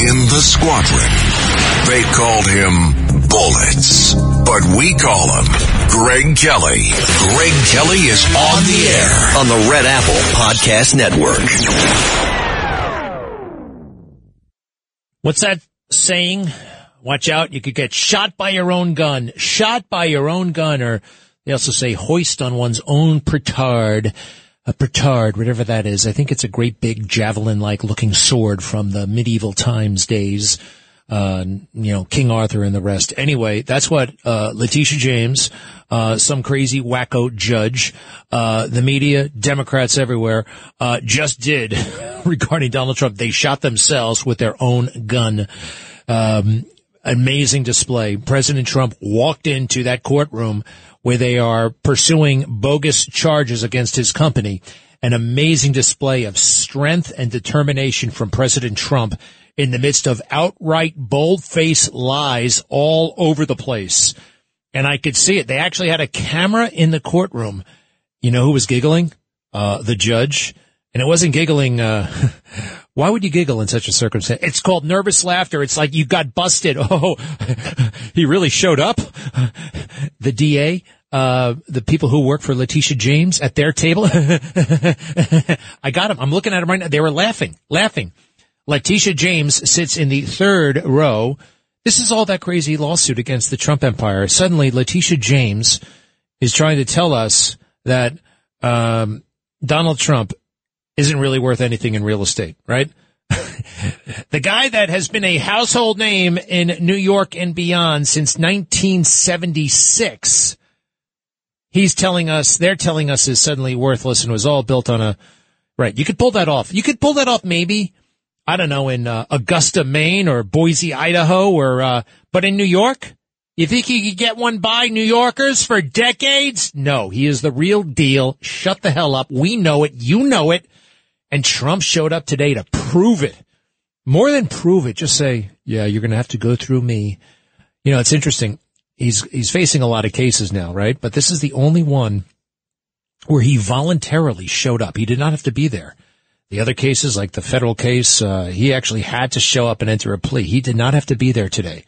In the squadron, they called him Bullets, but we call him Greg Kelly. Greg Kelly is on the air on the Red Apple Podcast Network. What's that saying? Watch out, you could get shot by your own gun. Shot by your own gun, or they also say hoist on one's own petard a petard, whatever that is. I think it's a great big javelin-like looking sword from the medieval times days. Uh, you know, King Arthur and the rest. Anyway, that's what, uh, Letitia James, uh, some crazy wacko judge, uh, the media, Democrats everywhere, uh, just did regarding Donald Trump. They shot themselves with their own gun. Um, amazing display. President Trump walked into that courtroom where they are pursuing bogus charges against his company. An amazing display of strength and determination from President Trump in the midst of outright bold-faced lies all over the place. And I could see it. They actually had a camera in the courtroom. You know who was giggling? Uh, the judge. And it wasn't giggling, uh, why would you giggle in such a circumstance? It's called nervous laughter. It's like you got busted. Oh, he really showed up. The DA, uh, the people who work for Letitia James at their table. I got him. I'm looking at him right now. They were laughing, laughing. Letitia James sits in the third row. This is all that crazy lawsuit against the Trump empire. Suddenly, Letitia James is trying to tell us that um, Donald Trump isn't really worth anything in real estate, right? the guy that has been a household name in New York and beyond since 1976. He's telling us, they're telling us is suddenly worthless and was all built on a, right. You could pull that off. You could pull that off maybe, I don't know, in uh, Augusta, Maine or Boise, Idaho or, uh, but in New York, you think you could get one by New Yorkers for decades? No, he is the real deal. Shut the hell up. We know it. You know it. And Trump showed up today to prove it. More than prove it, just say, yeah, you're going to have to go through me. You know, it's interesting. He's, he's facing a lot of cases now, right? But this is the only one where he voluntarily showed up. He did not have to be there. The other cases, like the federal case, uh, he actually had to show up and enter a plea. He did not have to be there today.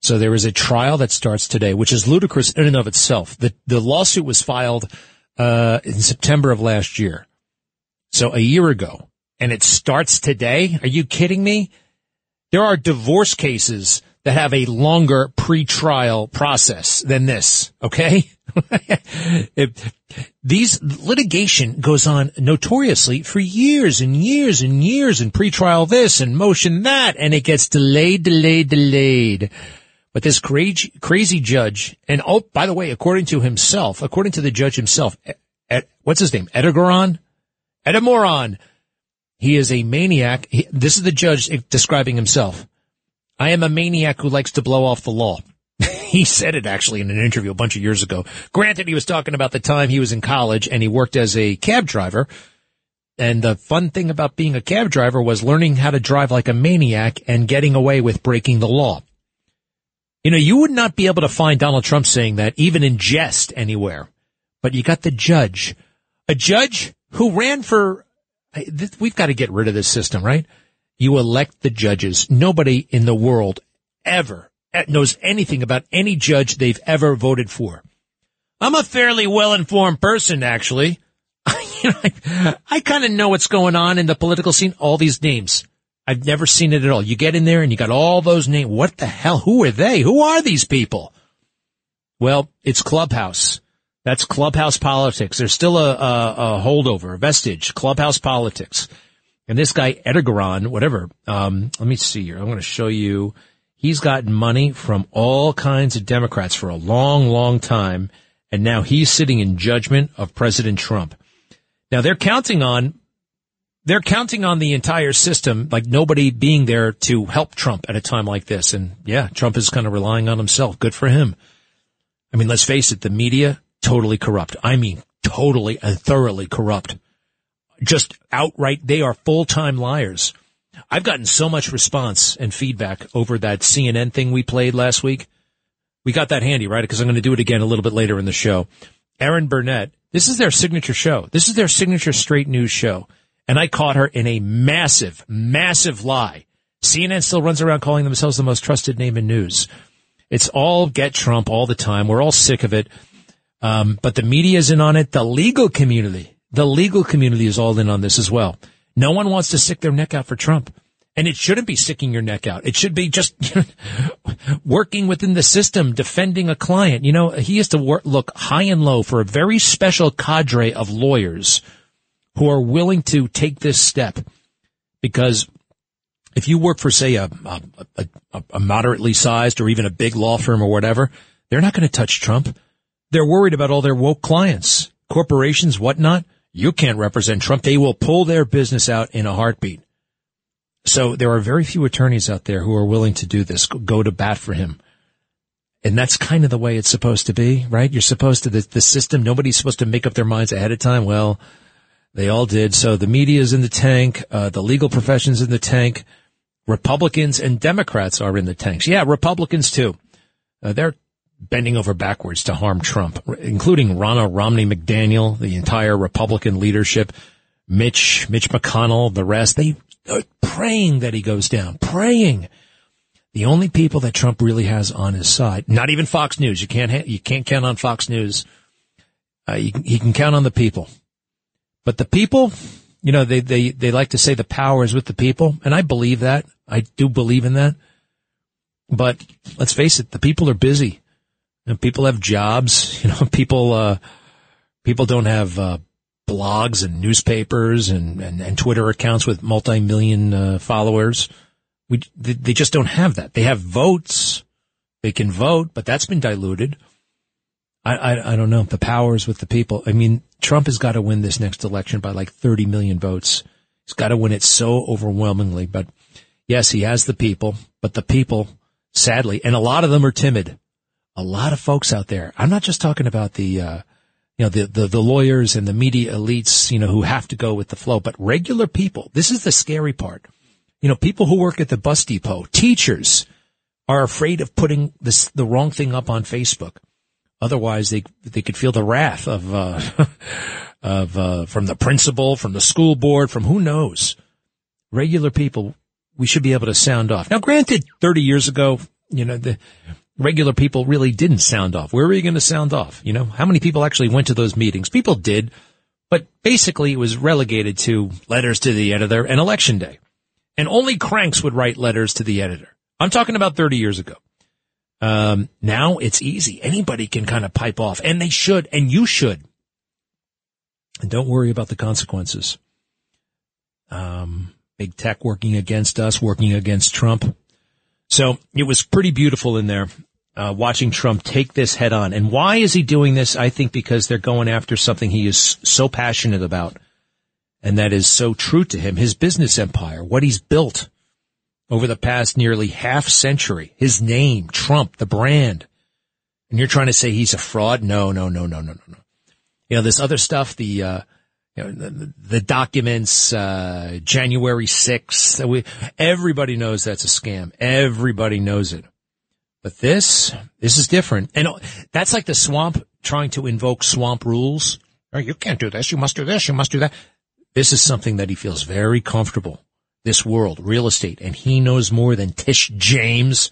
So there is a trial that starts today, which is ludicrous in and of itself. The, the lawsuit was filed, uh, in September of last year. So a year ago. And it starts today? Are you kidding me? There are divorce cases that have a longer pre-trial process than this. Okay. these litigation goes on notoriously for years and years and years and pre-trial this and motion that and it gets delayed, delayed, delayed. But this crazy, crazy judge, and oh, by the way, according to himself, according to the judge himself, what's his name? Edgaron? Edamoron. He is a maniac. He, this is the judge describing himself. I am a maniac who likes to blow off the law. he said it actually in an interview a bunch of years ago. Granted, he was talking about the time he was in college and he worked as a cab driver. And the fun thing about being a cab driver was learning how to drive like a maniac and getting away with breaking the law. You know, you would not be able to find Donald Trump saying that even in jest anywhere. But you got the judge. A judge who ran for, we've got to get rid of this system, right? You elect the judges. Nobody in the world ever eh, knows anything about any judge they've ever voted for. I'm a fairly well-informed person, actually. I, I kind of know what's going on in the political scene. All these names. I've never seen it at all. You get in there and you got all those names. What the hell? Who are they? Who are these people? Well, it's Clubhouse. That's Clubhouse politics. There's still a, a, a holdover, a vestige, Clubhouse politics. And this guy, Edgaron, whatever, um, let me see here. I'm going to show you. He's gotten money from all kinds of Democrats for a long, long time. And now he's sitting in judgment of President Trump. Now they're counting on they're counting on the entire system, like nobody being there to help Trump at a time like this. And yeah, Trump is kind of relying on himself. Good for him. I mean, let's face it, the media, totally corrupt. I mean, totally and thoroughly corrupt. Just outright, they are full-time liars. I've gotten so much response and feedback over that CNN thing we played last week. We got that handy, right? Because I'm going to do it again a little bit later in the show. Erin Burnett, this is their signature show. This is their signature straight news show. And I caught her in a massive, massive lie. CNN still runs around calling themselves the most trusted name in news. It's all get Trump all the time. We're all sick of it. Um, but the media is in on it. The legal community, the legal community is all in on this as well. No one wants to stick their neck out for Trump. And it shouldn't be sticking your neck out. It should be just working within the system, defending a client. You know, he has to work, look high and low for a very special cadre of lawyers who are willing to take this step because if you work for, say, a, a, a, a moderately sized or even a big law firm or whatever, they're not going to touch Trump. They're worried about all their woke clients, corporations, whatnot. You can't represent Trump. They will pull their business out in a heartbeat. So there are very few attorneys out there who are willing to do this, go to bat for him. And that's kind of the way it's supposed to be, right? You're supposed to, the, the system, nobody's supposed to make up their minds ahead of time. Well, they all did. So the media is in the tank, uh, the legal profession's in the tank, Republicans and Democrats are in the tanks. Yeah, Republicans too. Uh, they're bending over backwards to harm Trump, including Ronna Romney McDaniel, the entire Republican leadership, Mitch, Mitch McConnell, the rest. They are praying that he goes down, praying. The only people that Trump really has on his side, not even Fox News. You can't, ha- you can't count on Fox News. Uh, you, he can count on the people. But the people, you know, they, they, they like to say the power is with the people. And I believe that. I do believe in that. But let's face it, the people are busy and people have jobs. You know, people, uh, people don't have, uh, blogs and newspapers and, and, and Twitter accounts with multi-million, uh, followers. We, they, just don't have that. They have votes. They can vote, but that's been diluted. I, I, I don't know. The power is with the people. I mean, Trump has got to win this next election by like 30 million votes. He's got to win it so overwhelmingly. But yes, he has the people, but the people, sadly, and a lot of them are timid. A lot of folks out there. I'm not just talking about the, uh, you know, the, the, the lawyers and the media elites, you know, who have to go with the flow, but regular people. This is the scary part. You know, people who work at the bus depot, teachers are afraid of putting this, the wrong thing up on Facebook. Otherwise, they they could feel the wrath of uh, of uh, from the principal, from the school board, from who knows. Regular people, we should be able to sound off. Now, granted, thirty years ago, you know the regular people really didn't sound off. Where were you going to sound off? You know, how many people actually went to those meetings? People did, but basically it was relegated to letters to the editor and election day, and only cranks would write letters to the editor. I'm talking about 30 years ago. Um, now it's easy. Anybody can kind of pipe off and they should, and you should. And don't worry about the consequences. Um, big tech working against us, working against Trump. So it was pretty beautiful in there, uh, watching Trump take this head on. And why is he doing this? I think because they're going after something he is so passionate about. And that is so true to him, his business empire, what he's built over the past nearly half century. His name, Trump, the brand. And you're trying to say he's a fraud? No, no, no, no, no, no, no. You know, this other stuff, the, uh, you know, the, the documents, uh, January 6th, we, everybody knows that's a scam. Everybody knows it. But this, this is different. And that's like the swamp trying to invoke swamp rules. Oh, you can't do this. You must do this. You must do that. This is something that he feels very comfortable this world, real estate, and he knows more than Tish James,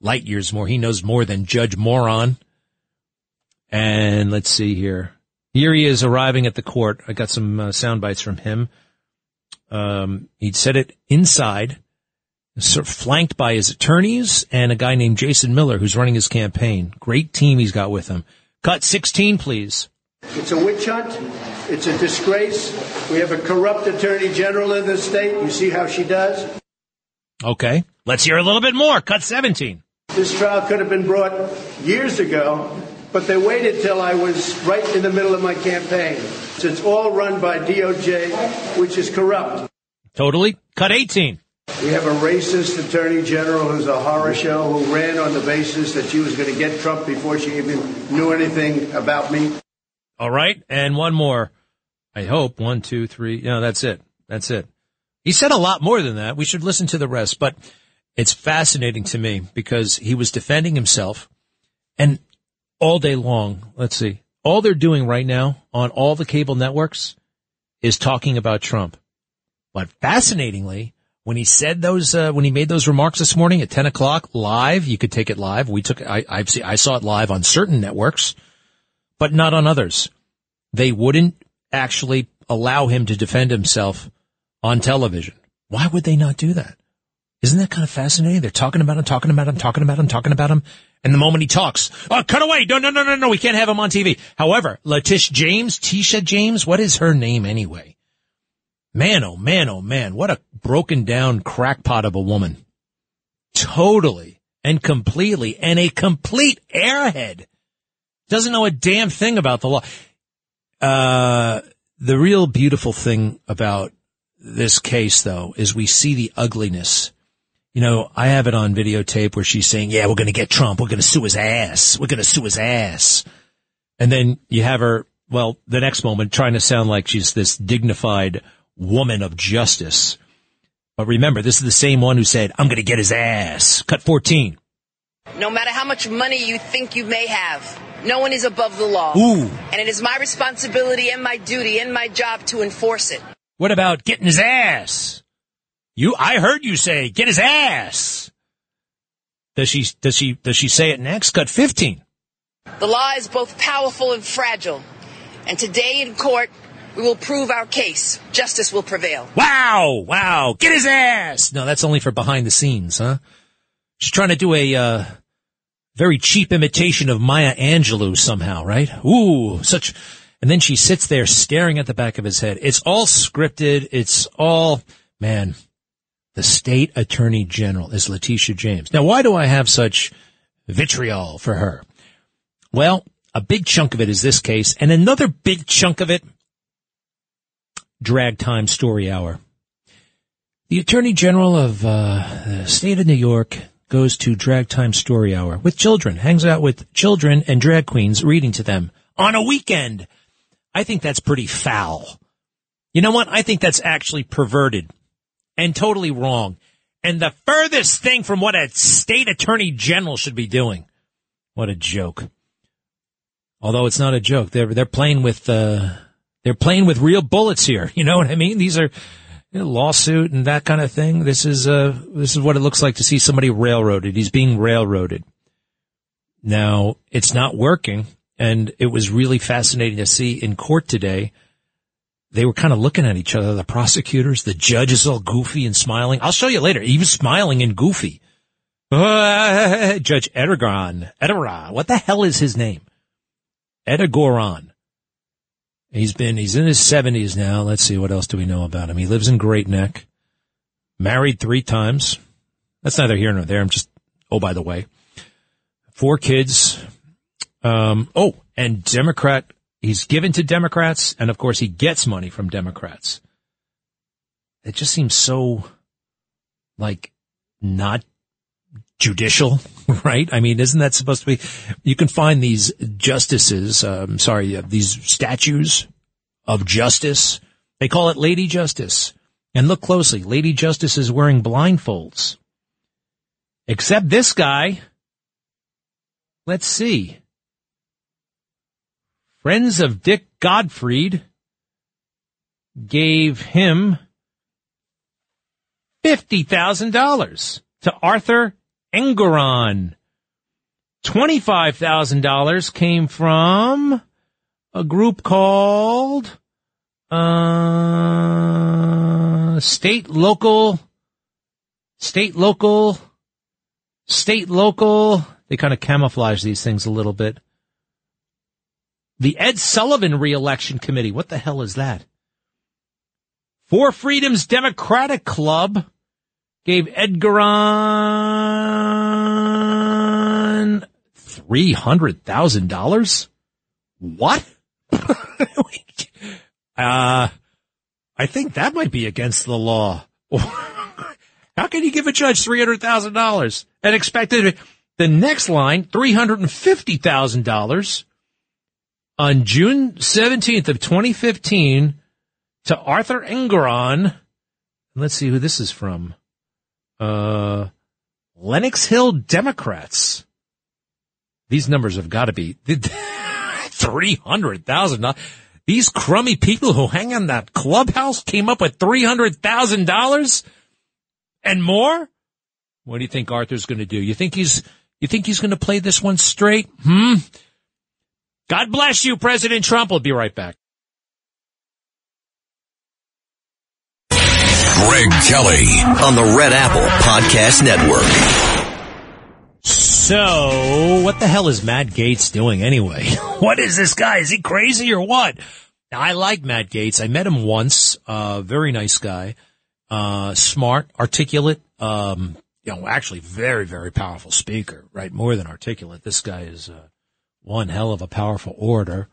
light years more. He knows more than Judge Moron. And let's see here. Here he is arriving at the court. I got some uh, sound bites from him. Um, he'd said it inside, sort of flanked by his attorneys and a guy named Jason Miller who's running his campaign. Great team he's got with him. Cut 16, please. It's a witch hunt. It's a disgrace. We have a corrupt attorney general in this state. You see how she does? Okay. Let's hear a little bit more. Cut 17. This trial could have been brought years ago, but they waited till I was right in the middle of my campaign. It's all run by DOJ, which is corrupt. Totally. Cut 18. We have a racist attorney general who's a horror show who ran on the basis that she was going to get Trump before she even knew anything about me. All right. And one more. I hope. One, two, three. No, that's it. That's it. He said a lot more than that. We should listen to the rest, but it's fascinating to me because he was defending himself and all day long. Let's see. All they're doing right now on all the cable networks is talking about Trump. But fascinatingly, when he said those, uh, when he made those remarks this morning at 10 o'clock live, you could take it live. We took, I, I've seen, I saw it live on certain networks, but not on others. They wouldn't actually allow him to defend himself on television. Why would they not do that? Isn't that kind of fascinating? They're talking about him, talking about him, talking about him, talking about him. And the moment he talks, oh, cut away. No, no, no, no, no. We can't have him on TV. However, Letitia James, Tisha James, what is her name anyway? Man, oh man, oh man, what a broken down crackpot of a woman. Totally and completely and a complete airhead. Doesn't know a damn thing about the law. Uh, the real beautiful thing about this case though is we see the ugliness. You know, I have it on videotape where she's saying, yeah, we're going to get Trump. We're going to sue his ass. We're going to sue his ass. And then you have her, well, the next moment trying to sound like she's this dignified woman of justice. But remember, this is the same one who said, I'm going to get his ass. Cut 14. No matter how much money you think you may have, no one is above the law. Ooh. And it is my responsibility and my duty and my job to enforce it. What about getting his ass? You, I heard you say, get his ass. Does she, does she, does she say it next? Cut 15. The law is both powerful and fragile. And today in court, we will prove our case. Justice will prevail. Wow, wow, get his ass. No, that's only for behind the scenes, huh? She's trying to do a, uh, very cheap imitation of Maya Angelou somehow, right? Ooh, such, and then she sits there staring at the back of his head. It's all scripted. It's all, man, the state attorney general is Letitia James. Now, why do I have such vitriol for her? Well, a big chunk of it is this case, and another big chunk of it, drag time story hour. The attorney general of uh, the state of New York goes to drag time story hour with children, hangs out with children and drag queens, reading to them on a weekend. I think that's pretty foul. You know what? I think that's actually perverted and totally wrong. And the furthest thing from what a state attorney general should be doing. What a joke. Although it's not a joke. They're, they're playing with, uh, they're playing with real bullets here. You know what I mean? These are you know, lawsuit and that kind of thing. This is, uh, this is what it looks like to see somebody railroaded. He's being railroaded. Now, it's not working. And it was really fascinating to see in court today. They were kind of looking at each other, the prosecutors, the judge is all goofy and smiling. I'll show you later. He was smiling and goofy. Uh, judge Edgar, Edgar, what the hell is his name? Edigoran. He's been, he's in his seventies now. Let's see, what else do we know about him? He lives in Great Neck, married three times. That's neither here nor there. I'm just, oh, by the way, four kids. Um, oh, and Democrat, he's given to Democrats. And of course he gets money from Democrats. It just seems so like not judicial, right? I mean, isn't that supposed to be? You can find these justices, um, sorry, uh, these statues of justice. They call it Lady Justice. And look closely, Lady Justice is wearing blindfolds. Except this guy. Let's see. Friends of Dick Gottfried gave him $50,000 to Arthur Engoron. $25,000 came from a group called uh, state local state local state local. They kind of camouflage these things a little bit. The ed sullivan reelection committee. What the hell is that? Four Freedoms democratic club gave Edgaron three hundred thousand dollars. What? uh, I think that might be against the law. How can you give a judge $300,000 and expect it? The next line, $350,000 on June 17th of 2015 to Arthur Engoron. Let's see who this is from. Uh, Lenox Hill Democrats. These numbers have got to be $300,000. These crummy people who hang on that clubhouse came up with $300,000 and more? What do you think Arthur's going to do? You think he's, you think he's going to play this one straight? Hmm? God bless you, President Trump. We'll be right back. Greg Kelly on the Red Apple Podcast Network. So, what the hell is Matt Gaetz doing anyway? what is this guy? Is he crazy or what? I like Matt Gaetz. I met him once. Uh, very nice guy. Uh, smart, articulate, um, you know, actually very, very powerful speaker, right? More than articulate. This guy is, uh, one hell of a powerful orator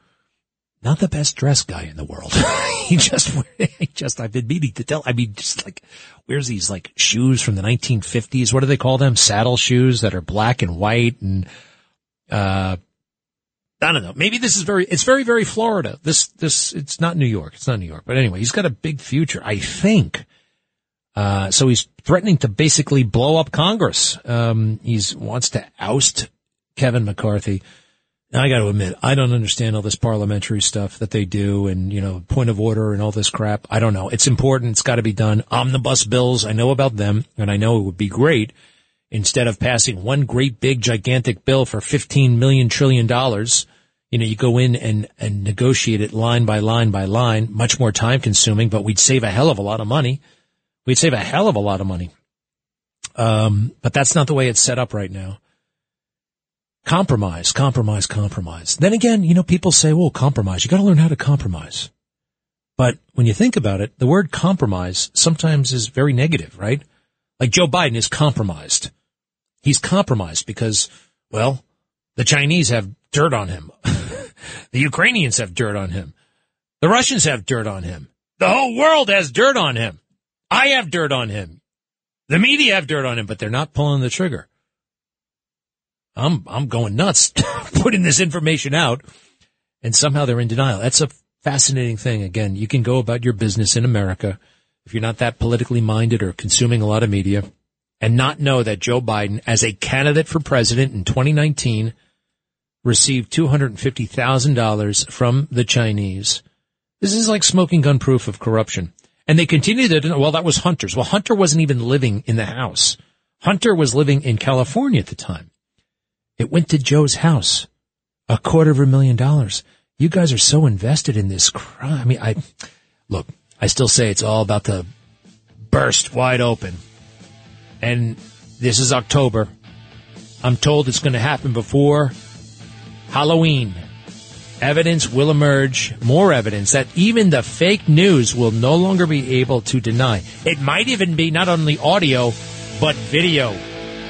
not the best dressed guy in the world. he just, he just, I've been meaning to tell, I mean, just like, wears these like shoes from the 1950s. What do they call them? Saddle shoes that are black and white and, uh, I don't know. Maybe this is very, it's very, very Florida. This, this, it's not New York. It's not New York. But anyway, he's got a big future, I think. Uh, so he's threatening to basically blow up Congress. Um, he's wants to oust Kevin McCarthy. I got to admit, I don't understand all this parliamentary stuff that they do and, you know, point of order and all this crap. I don't know. It's important. It's got to be done. Omnibus bills, I know about them and I know it would be great instead of passing one great big gigantic bill for 15 million trillion dollars. You know, you go in and, and negotiate it line by line by line, much more time consuming, but we'd save a hell of a lot of money. We'd save a hell of a lot of money. Um, but that's not the way it's set up right now. Compromise, compromise, compromise. Then again, you know, people say, well, compromise. You got to learn how to compromise. But when you think about it, the word compromise sometimes is very negative, right? Like Joe Biden is compromised. He's compromised because, well, the Chinese have dirt on him. the Ukrainians have dirt on him. The Russians have dirt on him. The whole world has dirt on him. I have dirt on him. The media have dirt on him, but they're not pulling the trigger. I'm, I'm going nuts putting this information out and somehow they're in denial. That's a fascinating thing. Again, you can go about your business in America if you're not that politically minded or consuming a lot of media and not know that Joe Biden as a candidate for president in 2019 received $250,000 from the Chinese. This is like smoking gun proof of corruption. And they continue to, well, that was Hunter's. Well, Hunter wasn't even living in the house. Hunter was living in California at the time. It went to Joe's house. A quarter of a million dollars. You guys are so invested in this crime. I mean, I, look, I still say it's all about to burst wide open. And this is October. I'm told it's going to happen before Halloween. Evidence will emerge, more evidence that even the fake news will no longer be able to deny. It might even be not only audio, but video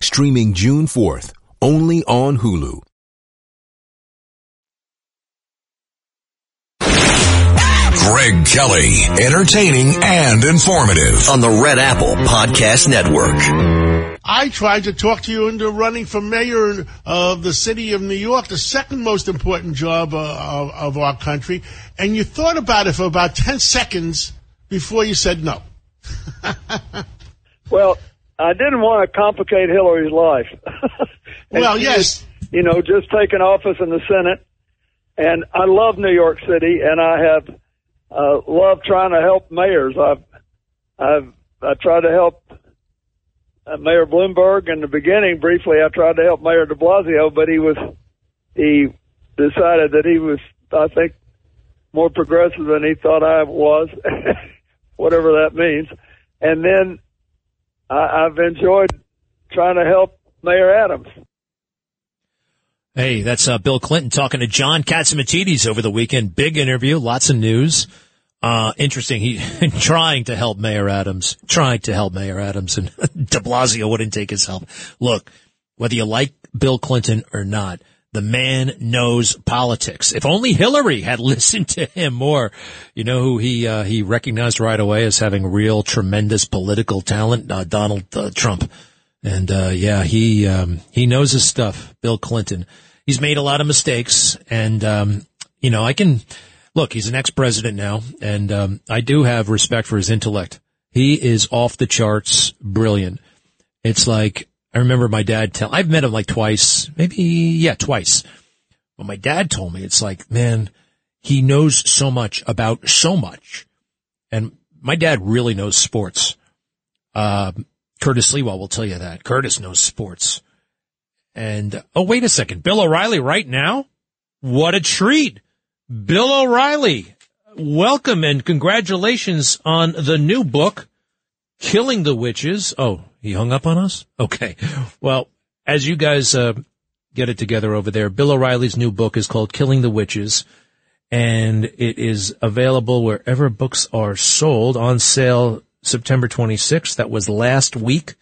Streaming June 4th, only on Hulu. Greg Kelly, entertaining and informative on the Red Apple Podcast Network. I tried to talk to you into running for mayor of the city of New York, the second most important job uh, of, of our country, and you thought about it for about 10 seconds before you said no. well, I didn't want to complicate Hillary's life. well, yes. you know, just taking office in the Senate. And I love New York City, and I have uh, loved trying to help mayors. I've, I've, I tried to help uh, Mayor Bloomberg in the beginning. Briefly, I tried to help Mayor De Blasio, but he was, he decided that he was, I think, more progressive than he thought I was. whatever that means. And then I, I've enjoyed trying to help Mayor Adams. Hey, that's uh, Bill Clinton talking to John Catsimatidis over the weekend. Big interview, lots of news. Uh, interesting. He trying to help Mayor Adams, trying to help Mayor Adams, and De Blasio wouldn't take his help. Look, whether you like Bill Clinton or not, the man knows politics. If only Hillary had listened to him more, you know who he uh, he recognized right away as having real tremendous political talent, uh, Donald uh, Trump. And uh, yeah, he um, he knows his stuff. Bill Clinton. He's made a lot of mistakes, and um, you know I can look. He's an ex-president now, and um, I do have respect for his intellect. He is off the charts, brilliant. It's like I remember my dad tell. I've met him like twice, maybe yeah, twice. But my dad told me it's like, man, he knows so much about so much, and my dad really knows sports. Uh, Curtis Sliwa will tell you that. Curtis knows sports. And oh, wait a second, Bill O'Reilly right now. What a treat, Bill O'Reilly. Welcome and congratulations on the new book, Killing the Witches. Oh, he hung up on us? Okay. Well, as you guys uh, get it together over there, Bill O'Reilly's new book is called Killing the Witches, and it is available wherever books are sold on sale September 26th. That was last week.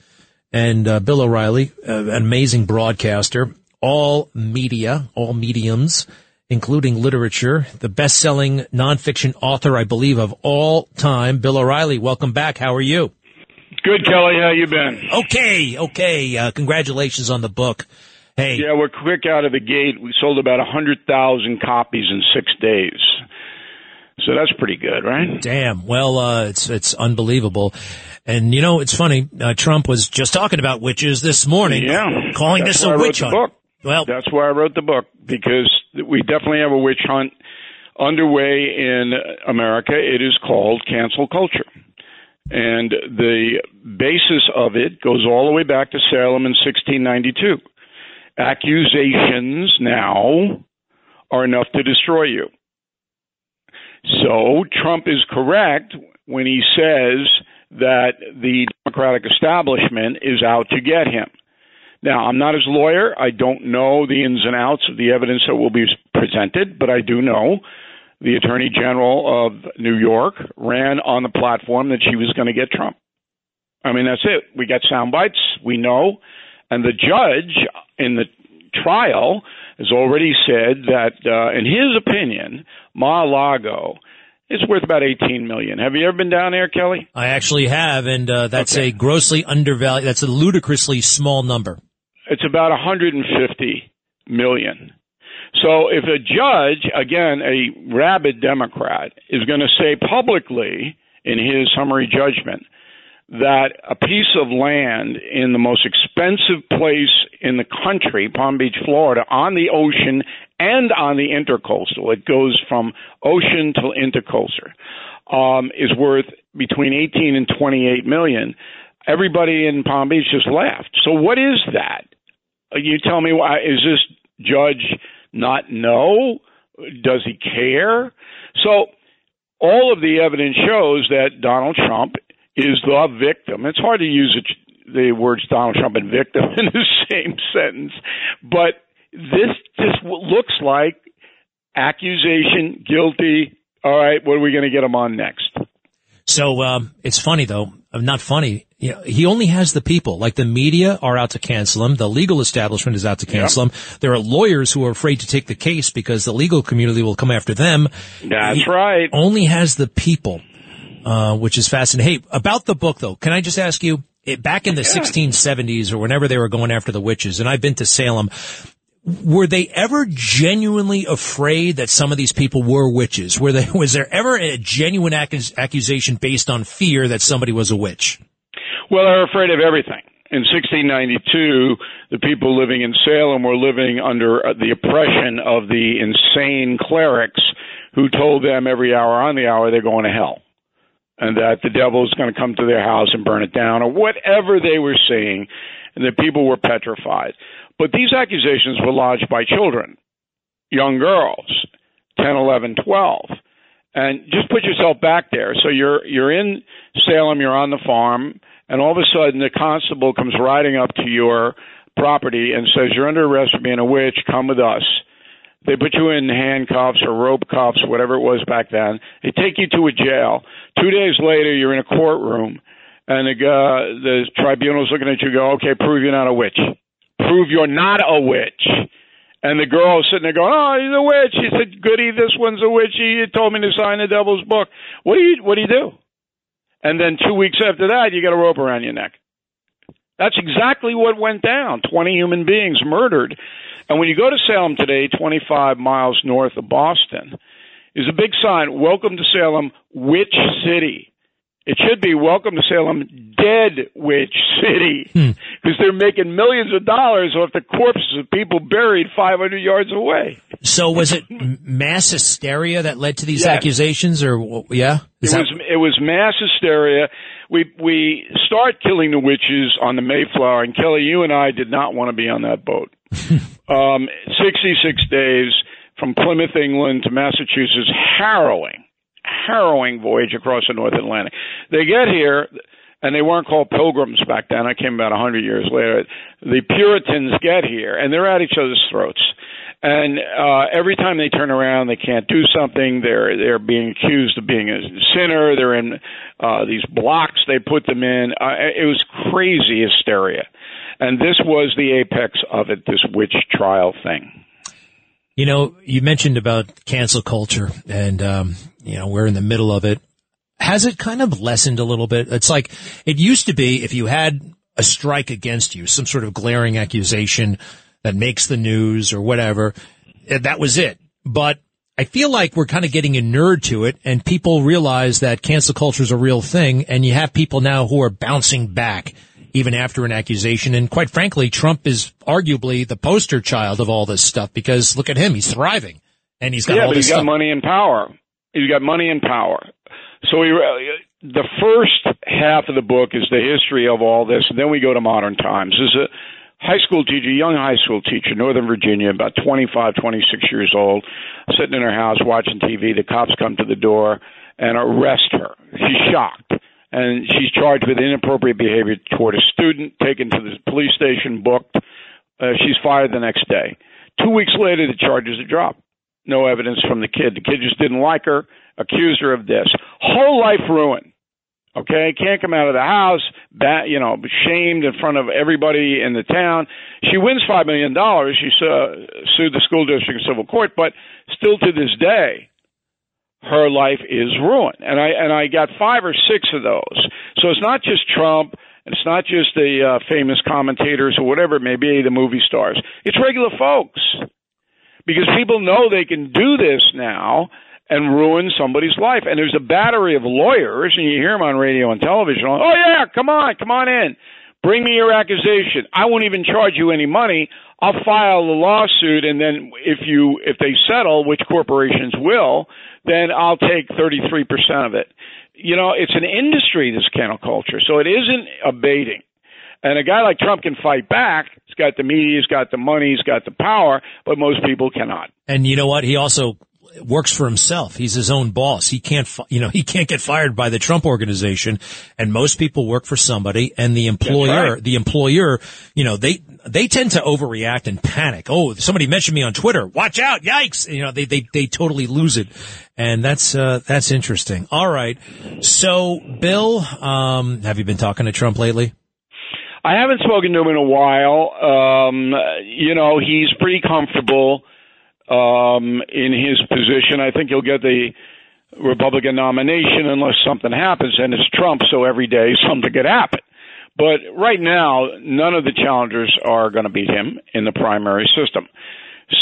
And uh, Bill O'Reilly, uh, an amazing broadcaster, all media, all mediums, including literature, the best-selling nonfiction author, I believe, of all time. Bill O'Reilly, welcome back. How are you? Good, Kelly. How you been? Okay, okay. Uh, congratulations on the book. Hey. Yeah, we're quick out of the gate. We sold about a hundred thousand copies in six days. So that's pretty good, right? Damn. Well, uh, it's it's unbelievable. And you know, it's funny. Uh, Trump was just talking about witches this morning. Yeah, calling that's this a witch hunt. Book. Well, that's why I wrote the book because we definitely have a witch hunt underway in America. It is called cancel culture. And the basis of it goes all the way back to Salem in 1692. Accusations now are enough to destroy you. So Trump is correct when he says that the Democratic establishment is out to get him. Now, I'm not his lawyer. I don't know the ins and outs of the evidence that will be presented, but I do know the Attorney General of New York ran on the platform that she was going to get Trump. I mean, that's it. We got sound bites. We know. And the judge in the trial has already said that, uh, in his opinion, Mar-a-Lago is worth about 18 million. Have you ever been down there, Kelly? I actually have, and uh, that's Okay. a grossly undervalued. That's a ludicrously small number. It's about 150 million. So if a judge, again, a rabid Democrat, is going to say publicly in his summary judgment that a piece of land in the most expensive place in the country, Palm Beach, Florida, on the ocean and on the intercoastal, it goes from ocean to intercoastal, um, is worth between 18 and 28 million. Everybody in Palm Beach just laughed. So what is that? Uh, You tell me why is this judge not know? Does he care? So all of the evidence shows that Donald Trump is the victim. It's hard to use the words Donald Trump and victim in the same sentence, but this just looks like accusation, guilty. All right, what are we going to get him on next? So um, it's funny though, uh, not funny. You know, he only has the people. Like the media are out to cancel him. The legal establishment is out to cancel him. There are lawyers who are afraid to take the case because the legal community will come after them. That's He right. Only has the people, uh, which is fascinating. Hey, about the book though, can I just ask you? It, back in the 1670s or whenever they were going after the witches, and I've been to Salem. Were they ever genuinely afraid that some of these people were witches? Were they, was there ever a genuine accus- accusation based on fear that somebody was a witch? Well, they're afraid of everything. In 1692, the people living in Salem were living under uh, the oppression of the insane clerics who told them every hour on the hour they're going to hell and that the devil is going to come to their house and burn it down or whatever they were saying, and that people were petrified. But these accusations were lodged by children, young girls, 10, 11, 12. And just put yourself back there. So you're you're in Salem, you're on the farm, and all of a sudden the constable comes riding up to your property and says, "You're under arrest for being a witch. Come with us." They put you in handcuffs or rope cuffs, whatever it was back then. They take you to a jail. Two days later, you're in a courtroom, and the uh, the tribunal's looking at you. Go, okay, prove you're not a witch. Prove you're not a witch. And the girl is sitting there going, "Oh, he's a witch." He said, "Goody, this one's a witch. He told me to sign the devil's book." What do you What do you do? And then two weeks after that, you got a rope around your neck. That's exactly what went down. Twenty human beings murdered. And when you go to Salem today, 25 miles north of Boston, is a big sign: "Welcome to Salem, Witch City." It should be welcome to Salem, Dead Witch City, because hmm. they're making millions of dollars off the corpses of people buried 500 yards away. So was it mass hysteria that led to these yes. accusations, or yeah? Is it that- was it was mass hysteria. We we start killing the witches on the Mayflower, and Kelly, you and I did not want to be on that boat. um, 66 days from Plymouth, England to Massachusetts, harrowing harrowing voyage across the North Atlantic. They get here, and they weren't called pilgrims back then. I came about a hundred years later. The Puritans get here, and they're at each other's throats. And uh, every time they turn around, they can't do something. They're they're being accused of being a sinner. They're in uh, these blocks they put them in. Uh, it was crazy hysteria, and this was the apex of it. This witch trial thing. You know, you mentioned about cancel culture, and um, you know we're in the middle of it. Has it kind of lessened a little bit? It's like it used to be if you had a strike against you, some sort of glaring accusation that makes the news or whatever, that was it. But I feel like we're kind of getting inured to it and people realize that cancel culture is a real thing and you have people now who are bouncing back even after an accusation. And quite frankly, Trump is arguably the poster child of all this stuff because look at him. He's thriving and he's got yeah, all but this he's got stuff. money and power. He's got money and power. So he, the first half of the book is the history of all this. And then we go to modern times. This is a high school teacher, young high school teacher, Northern Virginia, about 25, 26 years old, sitting in her house watching TV. The cops come to the door and arrest her. She's shocked and she's charged with inappropriate behavior toward a student, taken to the police station, booked. Uh, she's fired the next day. Two weeks later, the charges are dropped. No evidence from the kid. The kid just didn't like her, accused her of this. Whole life ruined. Okay, can't come out of the house, bat, you know, shamed in front of everybody in the town. She wins five million dollars. She uh, sued the school district in civil court, but still to this day, her life is ruined. And I and I got five or six of those. So it's not just Trump. It's not just the uh, famous commentators or whatever it may be, the movie stars. It's regular folks. Because people know they can do this now and ruin somebody's life. And there's a battery of lawyers, and you hear them on radio and television. Oh, yeah, come on, come on in. Bring me your accusation. I won't even charge you any money. I'll file the lawsuit, and then if you if they settle, which corporations will, then I'll take 33% of it. You know, it's an industry, this cancel culture, so it isn't abating. And a guy like Trump can fight back. He's got the media, he's got the money, he's got the power, but most people cannot. And you know what? He also works for himself. He's his own boss. He can't, you know, he can't get fired by the Trump organization. And most people work for somebody and the employer, right. the employer, you know, they, they tend to overreact and panic. Oh, somebody mentioned me on Twitter. Watch out. Yikes. You know, they, they, they totally lose it. And that's, uh, that's interesting. All right. So Bill, um, have you been talking to Trump lately? I haven't spoken to him in a while. Um, you know, he's pretty comfortable um, in his position. I think he'll get the Republican nomination unless something happens, and it's Trump, so every day something could happen. But right now, none of the challengers are going to beat him in the primary system.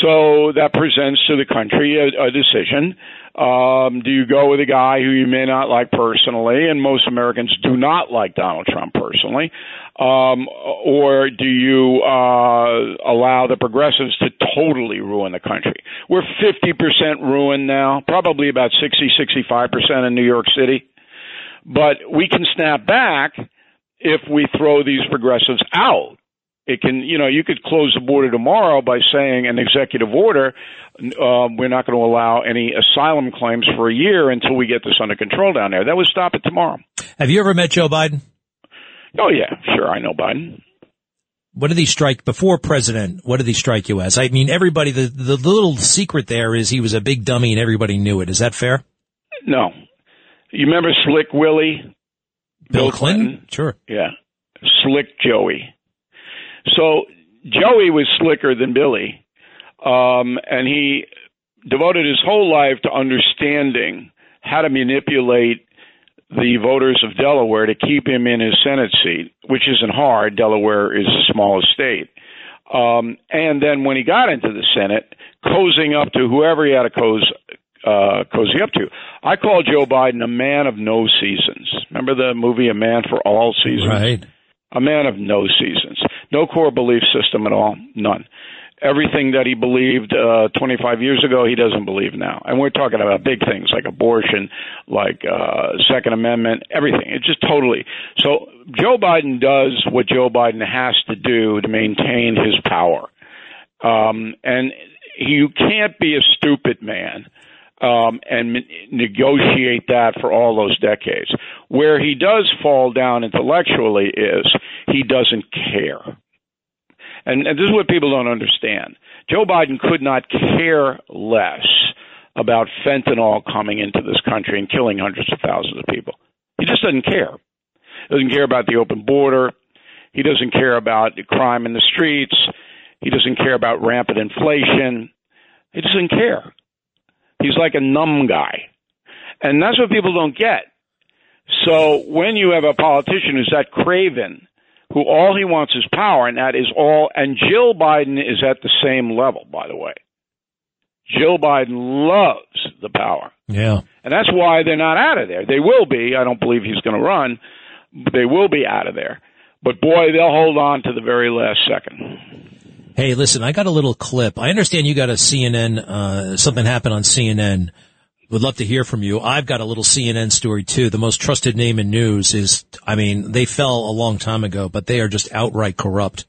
So that presents to the country a, a decision. Um, do you go with a guy who you may not like personally, and most Americans do not like Donald Trump personally, um, or do you uh, allow the progressives to totally ruin the country? We're 50% ruined now, probably about 60, 65% in New York City. But we can snap back if we throw these progressives out It can, you know, you could close the border tomorrow by saying an executive order. Uh, we're not going to allow any asylum claims for a year until we get this under control down there. That would stop it tomorrow. Have you ever met Joe Biden? Oh yeah, sure, I know Biden. What did he strike before president? What did he strike you as? I mean, everybody, the, the little secret there is he was a big dummy and everybody knew it. Is that fair? No. You remember Slick Willie? Bill, Clinton? Clinton? Sure. Yeah. Slick Joey. So Joey was slicker than Billy. Um, and he devoted his whole life to understanding how to manipulate the voters of Delaware to keep him in his Senate seat, which isn't hard. Delaware is the smallest state. Um, and then when he got into the Senate, cozying up to whoever he had to cozy, uh, cozy up to. I call Joe Biden a man of no seasons. Remember the movie A Man for All Seasons? Right. A man of no seasons. No core belief system at all. None everything that he believed uh, 25 years ago, he doesn't believe now. And we're talking about big things like abortion, like uh, Second Amendment, everything. It's just totally. So Joe Biden does what Joe Biden has to do to maintain his power. Um, and you can't be a stupid man um, and negotiate that for all those decades. Where he does fall down intellectually is he doesn't care. And, and this is what people don't understand. Joe Biden could not care less about fentanyl coming into this country and killing hundreds of thousands of people. He just doesn't care. He doesn't care about the open border. He doesn't care about crime in the streets. He doesn't care about rampant inflation. He doesn't care. He's like a numb guy. And that's what people don't get. So when you have a politician who's that craven who all he wants is power, and that is all. And Jill Biden is at the same level, by the way. Jill Biden loves the power. Yeah. And that's why they're not out of there. They will be. I don't believe he's going to run. But they will be out of there. But boy, they'll hold on to the very last second. Hey, listen, I got a little clip. I understand you got a CNN, uh, something happened on CNN would love to hear from you. I've got a little CNN story too. The most trusted name in news is, I mean, they fell a long time ago, but they are just outright corrupt.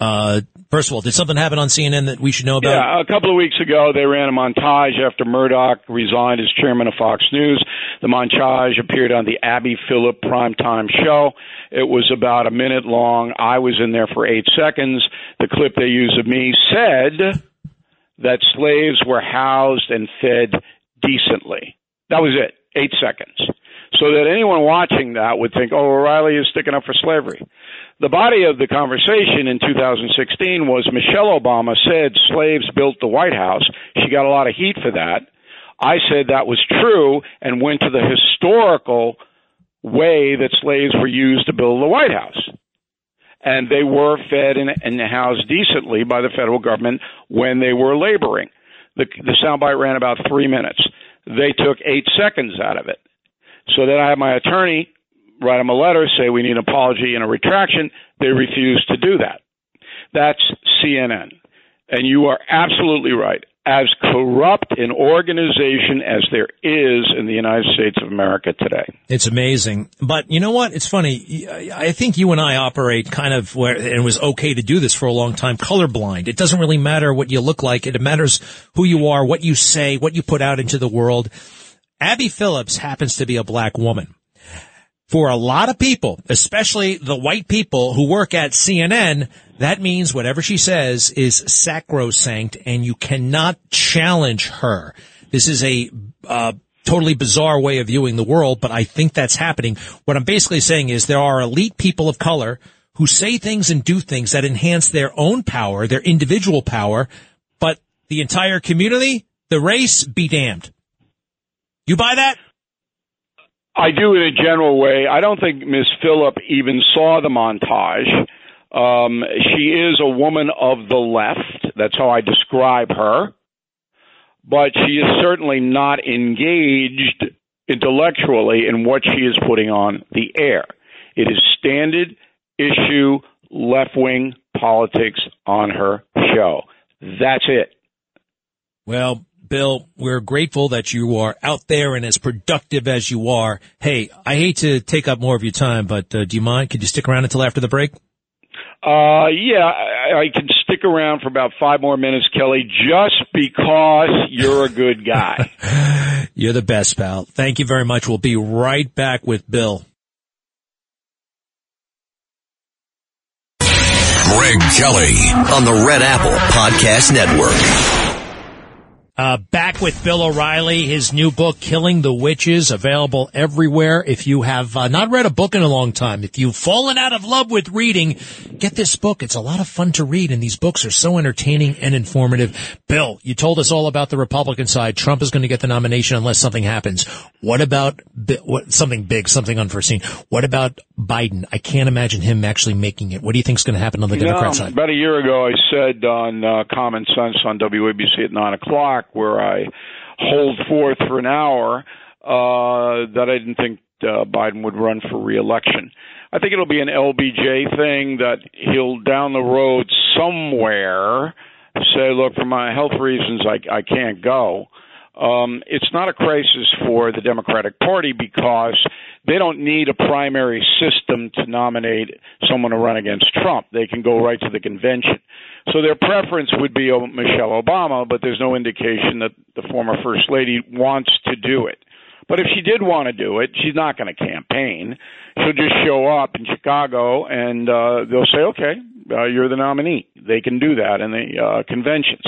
Uh, first of all, did something happen on CNN that we should know about? Yeah, a couple of weeks ago, they ran a montage after Murdoch resigned as chairman of Fox News. The montage appeared on the Abby Phillip primetime show. It was about a minute long. I was in there for eight seconds. The clip they used of me said that slaves were housed and fed decently. That was it. Eight seconds. So that anyone watching that would think, oh, O'Reilly is sticking up for slavery. The body of the conversation in 2016 was Michelle Obama said slaves built the White House. She got a lot of heat for that. I said that was true and went to the historical way that slaves were used to build the White House. And they were fed and, housed decently by the federal government when they were laboring. The, the soundbite ran about three minutes. They took eight seconds out of it. So then I had my attorney write them a letter, say we need an apology and a retraction. They refused to do that. That's CNN. And you are absolutely right as corrupt an organization as there is in the United States of America today. It's amazing. But you know what? It's funny. I think you and I operate kind of where, and it was okay to do this for a long time, colorblind. It doesn't really matter what you look like. It matters who you are, what you say, what you put out into the world. Abby Phillips happens to be a black woman. For a lot of people, especially the white people who work at CNN, that means whatever she says is sacrosanct and you cannot challenge her. This is a, uh, totally bizarre way of viewing the world, but I think that's happening. What I'm basically saying is there are elite people of color who say things and do things that enhance their own power, their individual power, but the entire community, the race, be damned. You buy that? I do in a general way. I don't think Miss Phillip even saw the montage. Um, she is a woman of the left. That's how I describe her. But she is certainly not engaged intellectually in what she is putting on the air. It is standard issue left wing politics on her show. That's it. Well, Bill, we're grateful that you are out there and as productive as you are. Hey, I hate to take up more of your time, but uh, do you mind? Could you stick around until after the break? Uh, yeah, I, I can stick around for about five more minutes, Kelly, just because you're a good guy. you're the best, pal. Thank you very much. We'll be right back with Bill. Greg Kelly on the Red Apple Podcast Network. Uh, back with Bill O'Reilly, his new book, Killing the Witches, available everywhere. If you have uh, not read a book in a long time, if you've fallen out of love with reading, get this book. It's a lot of fun to read, and these books are so entertaining and informative. Bill, you told us all about the Republican side. Trump is going to get the nomination unless something happens. What about what, something big, something unforeseen? What about Biden? I can't imagine him actually making it. What do you think is going to happen on the Democrat side? About a year ago, I said on uh, Common Sense on WABC at 9 o'clock, where I hold forth for an hour uh, that I didn't think uh, Biden would run for reelection. I think it'll be an LBJ thing that he'll down the road somewhere say, look, for my health reasons, I, I can't go. Um, it's not a crisis for the Democratic Party because they don't need a primary system to nominate someone to run against Trump. They can go right to the convention. So their preference would be Michelle Obama, but there's no indication that the former First Lady wants to do it. But if she did want to do it, she's not going to campaign. She'll just show up in Chicago and uh, they'll say, okay, uh, you're the nominee. They can do that in the uh, conventions.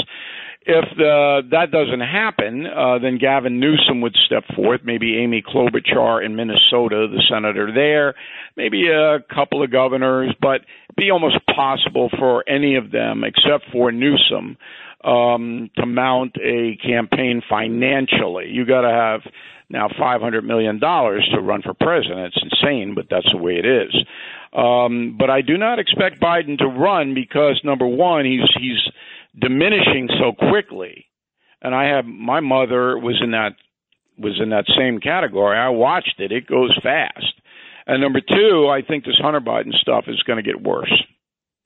If the, that doesn't happen, uh, then Gavin Newsom would step forth, maybe Amy Klobuchar in Minnesota, the senator there, maybe a couple of governors, but be almost possible for any of them, except for Newsom, um, to mount a campaign financially. You got to have now $500 million to run for president. It's insane, but that's the way it is. Um, but I do not expect Biden to run because number one, he's he's diminishing so quickly. And I have my mother was in that was in that same category. I watched it; it goes fast. And number two, I think this Hunter Biden stuff is going to get worse.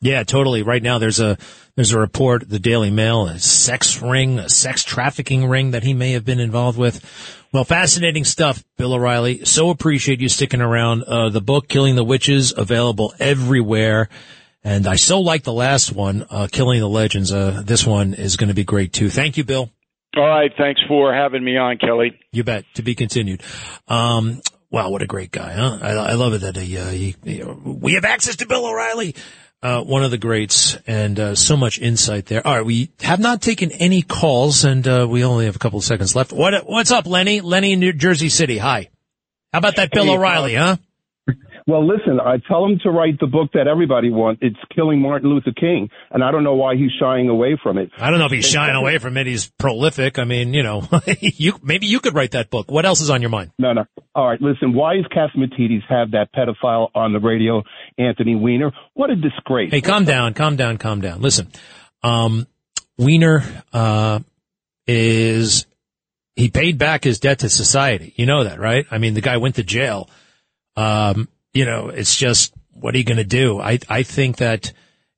Yeah, totally. Right now, there's a there's a report, the Daily Mail, a sex ring, a sex trafficking ring that he may have been involved with. Well, fascinating stuff, Bill O'Reilly. So appreciate you sticking around. Uh, the book, Killing the Witches, available everywhere. And I so like the last one, uh, Killing the Legends. Uh, this one is going to be great too. Thank you, Bill. All right. Thanks for having me on, Kelly. You bet. To be continued. Um, wow, what a great guy, huh? I, I love it that he, uh, he, he, we have access to Bill O'Reilly. Uh, one of the greats and uh, so much insight there. All right, we have not taken any calls, and uh, we only have a couple of seconds left. What what's up, Lenny? Lenny in New Jersey City. Hi. How about that Bill hey, O'Reilly, huh? Well, listen, I tell him to write the book that everybody wants. It's killing Martin Luther King, and I don't know why he's shying away from it. I don't know if he's shying away from it. He's prolific. I mean, you know, you maybe you could write that book. What else is on your mind? No, no. All right, listen. Why is Catsimatidis have that pedophile on the radio, Anthony Weiner? What a disgrace! Hey, calm down, calm down, calm down. Listen, um, Weiner uh, is he paid back his debt to society. You know that, right? I mean, the guy went to jail. Um, you know, it's just, what are you going to do? I, I think that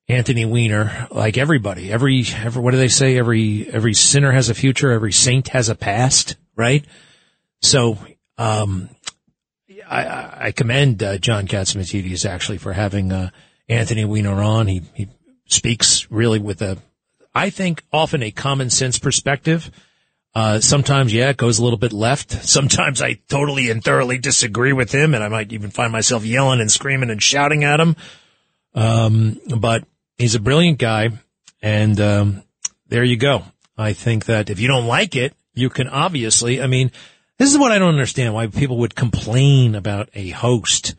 Anthony Weiner, like everybody, every, every, what do they say? Every, every sinner has a future. Every saint has a past, right? So, um, I, I commend uh, John Catsimatidis actually for having uh, Anthony Weiner on. He he speaks really with a, I think, often a common sense perspective. Uh, sometimes, yeah, it goes a little bit left. Sometimes I totally and thoroughly disagree with him and I might even find myself yelling and screaming and shouting at him. Um, but he's a brilliant guy. And, um, there you go. I think that if you don't like it, you can obviously, I mean, this is what I don't understand why people would complain about a host.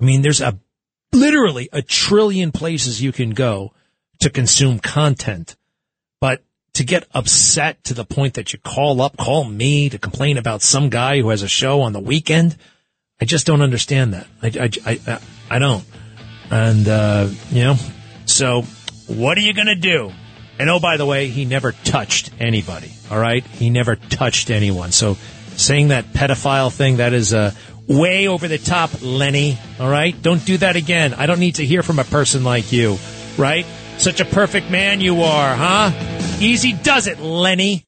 I mean, there's a literally a trillion places you can go to consume content, but to get upset to the point that you call up, call me to complain about some guy who has a show on the weekend. I just don't understand that. I, I, I, I don't. And, uh, you know, so what are you going to do? And oh, by the way, he never touched anybody. All right. He never touched anyone. So saying that pedophile thing, that is, uh, way over the top, Lenny. All right. Don't do that again. I don't need to hear from a person like you. Right. Such a perfect man you are, huh? Easy does it, Lenny.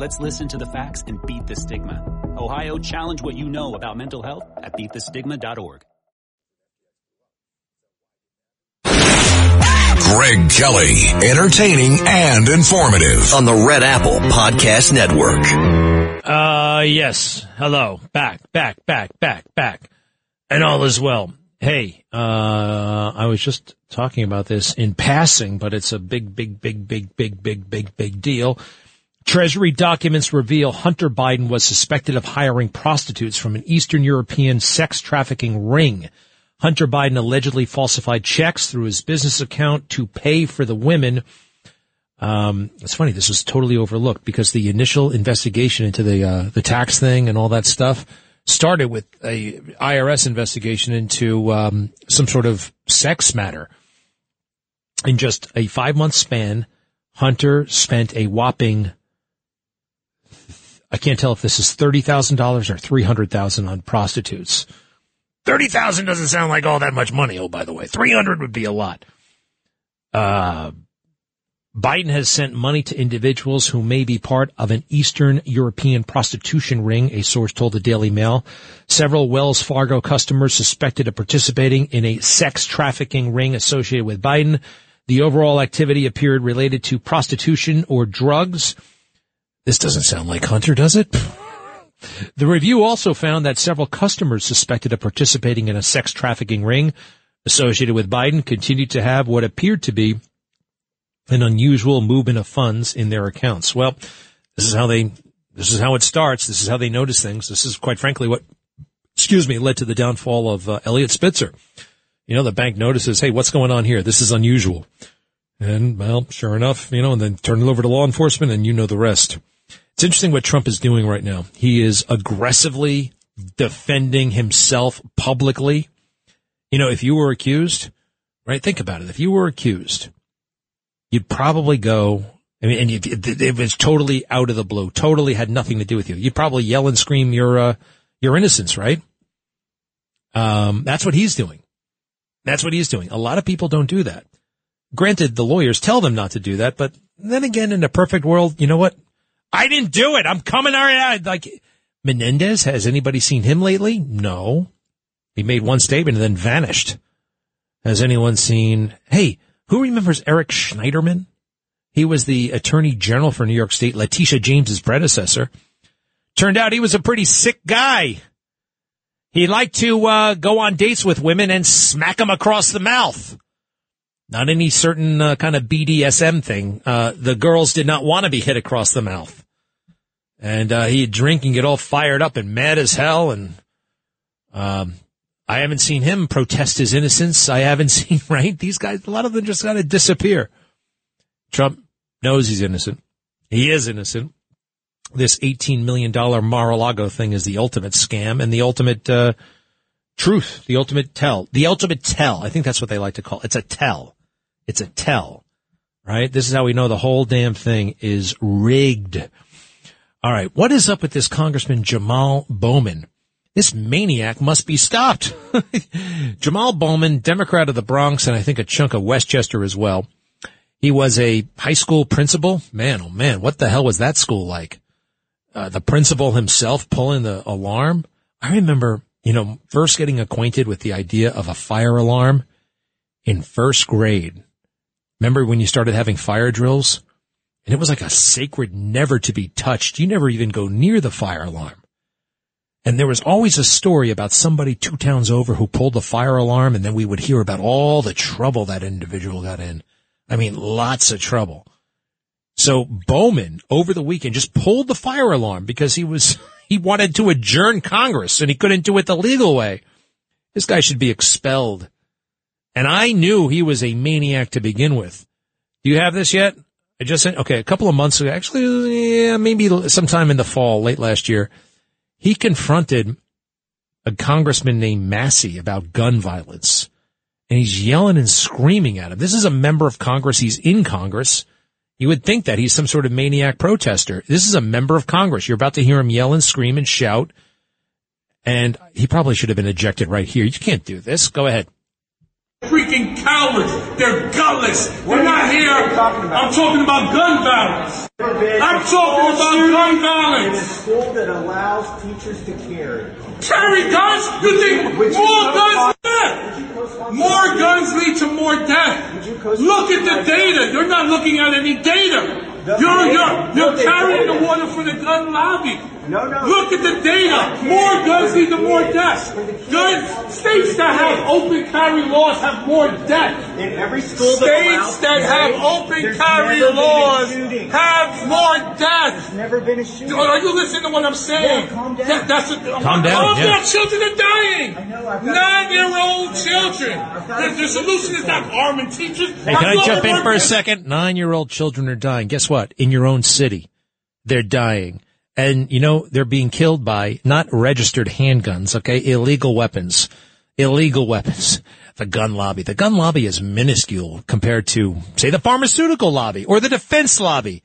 Let's listen to the facts and beat the stigma. Ohio, challenge what you know about mental health at beatthestigma.org. Greg Kelly, entertaining and informative on the Red Apple Podcast Network. Uh, yes. Hello. Back, back, back, back, back. And all is well. Hey, uh, I was just talking about this in passing, but it's a big, big, big, big, big, big, big, big deal. Treasury documents reveal Hunter Biden was suspected of hiring prostitutes from an Eastern European sex trafficking ring. Hunter Biden allegedly falsified checks through his business account to pay for the women. Um, it's funny. This was totally overlooked because the initial investigation into the uh, the tax thing and all that stuff started with a IRS investigation into um, some sort of sex matter. In just a five month span, Hunter spent a whopping I can't tell if this is thirty thousand dollars or three hundred thousand on prostitutes. Thirty thousand doesn't sound like all that much money. Oh, by the way, three hundred would be a lot. Uh, Biden has sent money to individuals who may be part of an Eastern European prostitution ring, a source told the Daily Mail. Several Wells Fargo customers suspected of participating in a sex trafficking ring associated with Biden. The overall activity appeared related to prostitution or drugs. This doesn't sound like Hunter, does it? The review also found that several customers suspected of participating in a sex trafficking ring associated with Biden continued to have what appeared to be an unusual movement of funds in their accounts. Well, this is how they, this is how it starts. This is how they notice things. This is quite frankly what, excuse me, led to the downfall of uh, Eliot Spitzer. You know, the bank notices, hey, what's going on here? This is unusual. And well, sure enough, you know, and then turn it over to law enforcement and you know the rest. It's interesting what Trump is doing right now. He is aggressively defending himself publicly. You know, if you were accused, right? Think about it. If you were accused, you'd probably go, I mean, and it was totally out of the blue, totally had nothing to do with you, you'd probably yell and scream your, uh, your innocence, right? Um, that's what he's doing. That's what he's doing. A lot of people don't do that. Granted, the lawyers tell them not to do that, but then again, in a perfect world, you know what? I didn't do it. I'm coming out. Like Menendez, has anybody seen him lately? No. He made one statement and then vanished. Has anyone seen, hey, who remembers Eric Schneiderman? He was the attorney general for New York State, Letitia James's predecessor. Turned out he was a pretty sick guy. He liked to uh, go on dates with women and smack them across the mouth. Not any certain uh, kind of BDSM thing. Uh, the girls did not want to be hit across the mouth. And uh, he'd drink and get all fired up and mad as hell. And um, I haven't seen him protest his innocence. I haven't seen, right? These guys, a lot of them just got to disappear. Trump knows he's innocent. He is innocent. This $18 million Mar-a-Lago thing is the ultimate scam and the ultimate uh, truth, the ultimate tell, the ultimate tell. I think that's what they like to call it. It's a tell. It's a tell, right? This is how we know the whole damn thing is rigged. All right. What is up with this Congressman Jamal Bowman? This maniac must be stopped. Jamal Bowman, Democrat of the Bronx, and I think a chunk of Westchester as well. He was a high school principal. Man, oh man, what the hell was that school like? Uh, the principal himself pulling the alarm. I remember, you know, first getting acquainted with the idea of a fire alarm in first grade. Remember when you started having fire drills? And it was like a sacred never to be touched. You never even go near the fire alarm. And there was always a story about somebody two towns over who pulled the fire alarm and then we would hear about all the trouble that individual got in. I mean, lots of trouble. So Bowman over the weekend just pulled the fire alarm because he was, he wanted to adjourn Congress and he couldn't do it the legal way. This guy should be expelled. And I knew he was a maniac to begin with. Do you have this yet? I just sent, okay, a couple of months ago, actually, yeah, maybe sometime in the fall, late last year, he confronted a congressman named Massie about gun violence. And he's yelling and screaming at him. This is a member of Congress. He's in Congress. You would think that he's some sort of maniac protester. This is a member of Congress. You're about to hear him yell and scream and shout. And he probably should have been ejected right here. You can't do this. Go ahead. Freaking cowards. They're gutless. They're not here. I'm talking about gun violence. I'm talking about gun violence. In a school that allows teachers to carry. Carry guns? You think more guns death? More guns lead to more death. Look at the data. You're not looking at any data. You're, you're, you're carrying the water for the gun lobby. No, no. Look at the data. More guns lead to more deaths. Gun states that have open carry laws have more deaths. In every school states that have open carry laws have more deaths. There's never been a shooting. Oh, are you listening to what I'm saying? Yeah, calm down. That- that's a, Calm down, Calm yeah. down. Children are dying. I know, Nine-year-old children. The, the solution is not arming teachers. Hey, can I jump in for a second? Nine year old children are dying. Guess what? In your own city, they're dying. And, you know, they're being killed by not registered handguns, okay? Illegal weapons. Illegal weapons. The gun lobby. The gun lobby is minuscule compared to, say, the pharmaceutical lobby or the defense lobby.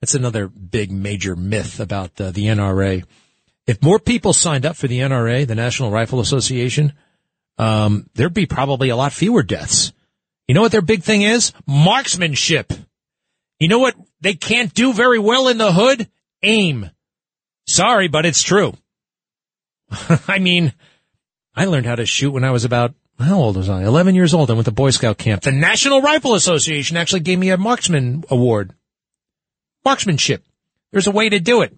That's another big major myth about uh, the NRA. If more people signed up for the NRA, the National Rifle Association, um, there'd be probably a lot fewer deaths. You know what their big thing is? Marksmanship. You know what they can't do very well in the hood? Aim. Sorry, but it's true. I mean, I learned how to shoot when I was about, how old was I? 11 years old. I went to Boy Scout camp. The National Rifle Association actually gave me a marksman award. Marksmanship. There's a way to do it.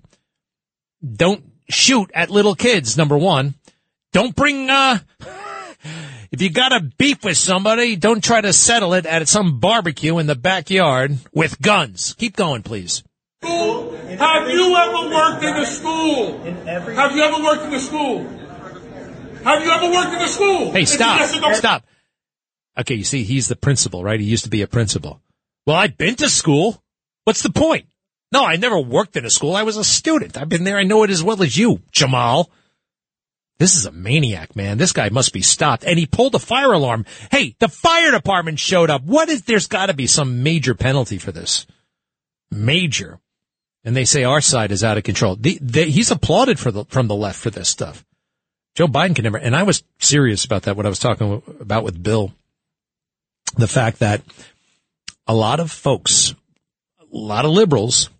Don't shoot at little kids, number one. Don't bring, uh, if you got a beef with somebody, don't try to settle it at some barbecue in the backyard with guns. Keep going, please. School? Have you ever worked in a school? Have you ever worked in a school? Have you ever worked in a school? Hey, stop. yes or no- Stop. Okay, you see, he's the principal, right? He used to be a principal. Well, I've been to school. What's the point? No, I never worked in a school. I was a student. I've been there. I know it as well as you, Jamal. This is a maniac, man. This guy must be stopped. And he pulled the fire alarm. Hey, the fire department showed up. What is, there's gotta be some major penalty for this. Major. And they say our side is out of control. The, the, he's applauded for the, from the left for this stuff. Joe Biden can never, and I was serious about that, what I was talking about with Bill. The fact that a lot of folks, a lot of liberals,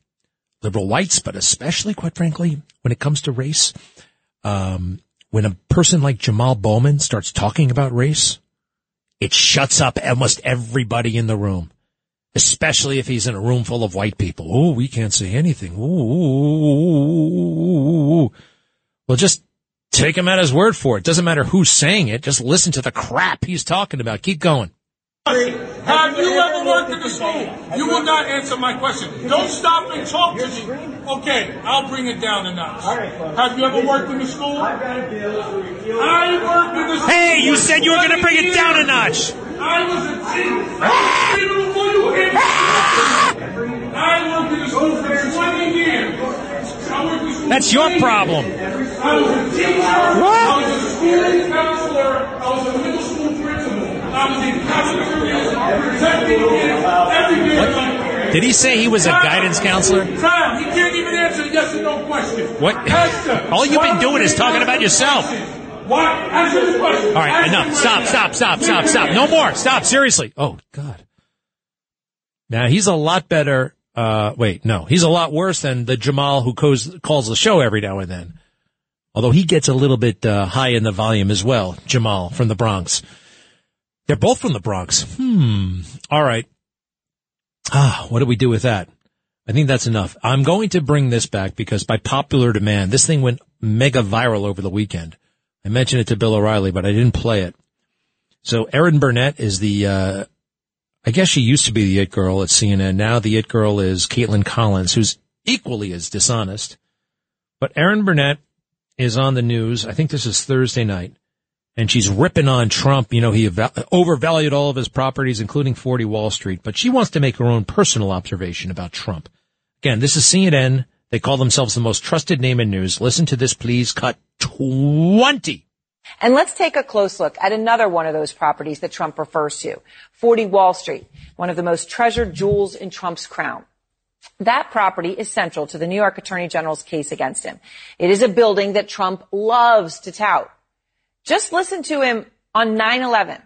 liberal whites, but especially, quite frankly, when it comes to race, um, when a person like Jamal Bowman starts talking about race, it shuts up almost everybody in the room, especially if he's in a room full of white people. Oh, we can't say anything. Ooh. Well, just take him at his word for it. Doesn't matter who's saying it. Just listen to the crap he's talking about. Keep going. Have you ever worked in a school? You will not answer my question. Don't stop and talk to me. Okay, I'll bring it down a notch. Have you ever worked in a school? I worked in a school. Hey, you said you were going to bring it down a notch. I was a teacher. Ah! I worked in school for 20 years. I worked in That's your problem. I was a teacher. I was a school counselor. I was a middle school principal. I was in protecting kids every day of my career. Did he say he was a guidance counselor? Tom, he can't even answer yes or no question. What? Answer. All you've been doing is talking about yourself. Why? Answer the question. All right, Answer enough. Stop, stop, stop, stop, stop. No more. Stop. Seriously. Oh, God. Now, he's a lot better. Uh, wait, no. He's a lot worse than the Jamal who calls, calls the show every now and then. Although he gets a little bit uh, high in the volume as well, Jamal from the Bronx. They're both from the Bronx. Hmm. All right. Ah, what do we do with that? I think that's enough. I'm going to bring this back because by popular demand, this thing went mega viral over the weekend. I mentioned it to Bill O'Reilly, but I didn't play it. So Erin Burnett is the, uh, I guess she used to be the it girl at CNN. Now the it girl is Kaitlan Collins, who's equally as dishonest. But Erin Burnett is on the news. I think this is Thursday night and she's ripping on Trump. You know, he overvalued all of his properties, including 40 Wall Street, but she wants to make her own personal observation about Trump. Again, this is CNN. They call themselves the most trusted name in news. Listen to this, please. Cut 20. And let's take a close look at another one of those properties that Trump refers to, 40 Wall Street, one of the most treasured jewels in Trump's crown. That property is central to the New York Attorney General's case against him. It is a building that Trump loves to tout. Just listen to him on 9-11.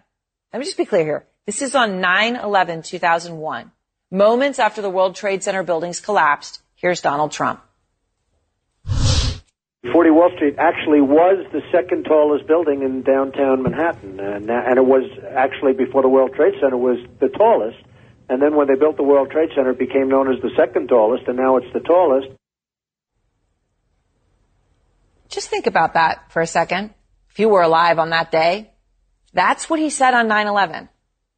Let me just be clear here. This is on 9-11-2001. Moments after the World Trade Center buildings collapsed, here's Donald Trump. 40 Wall Street actually was the second tallest building in downtown Manhattan, and, uh, and it was actually before the World Trade Center was the tallest. And then when they built the World Trade Center, it became known as the second tallest, and now it's the tallest. Just think about that for a second if you were alive on that day, that's what he said on 9-11.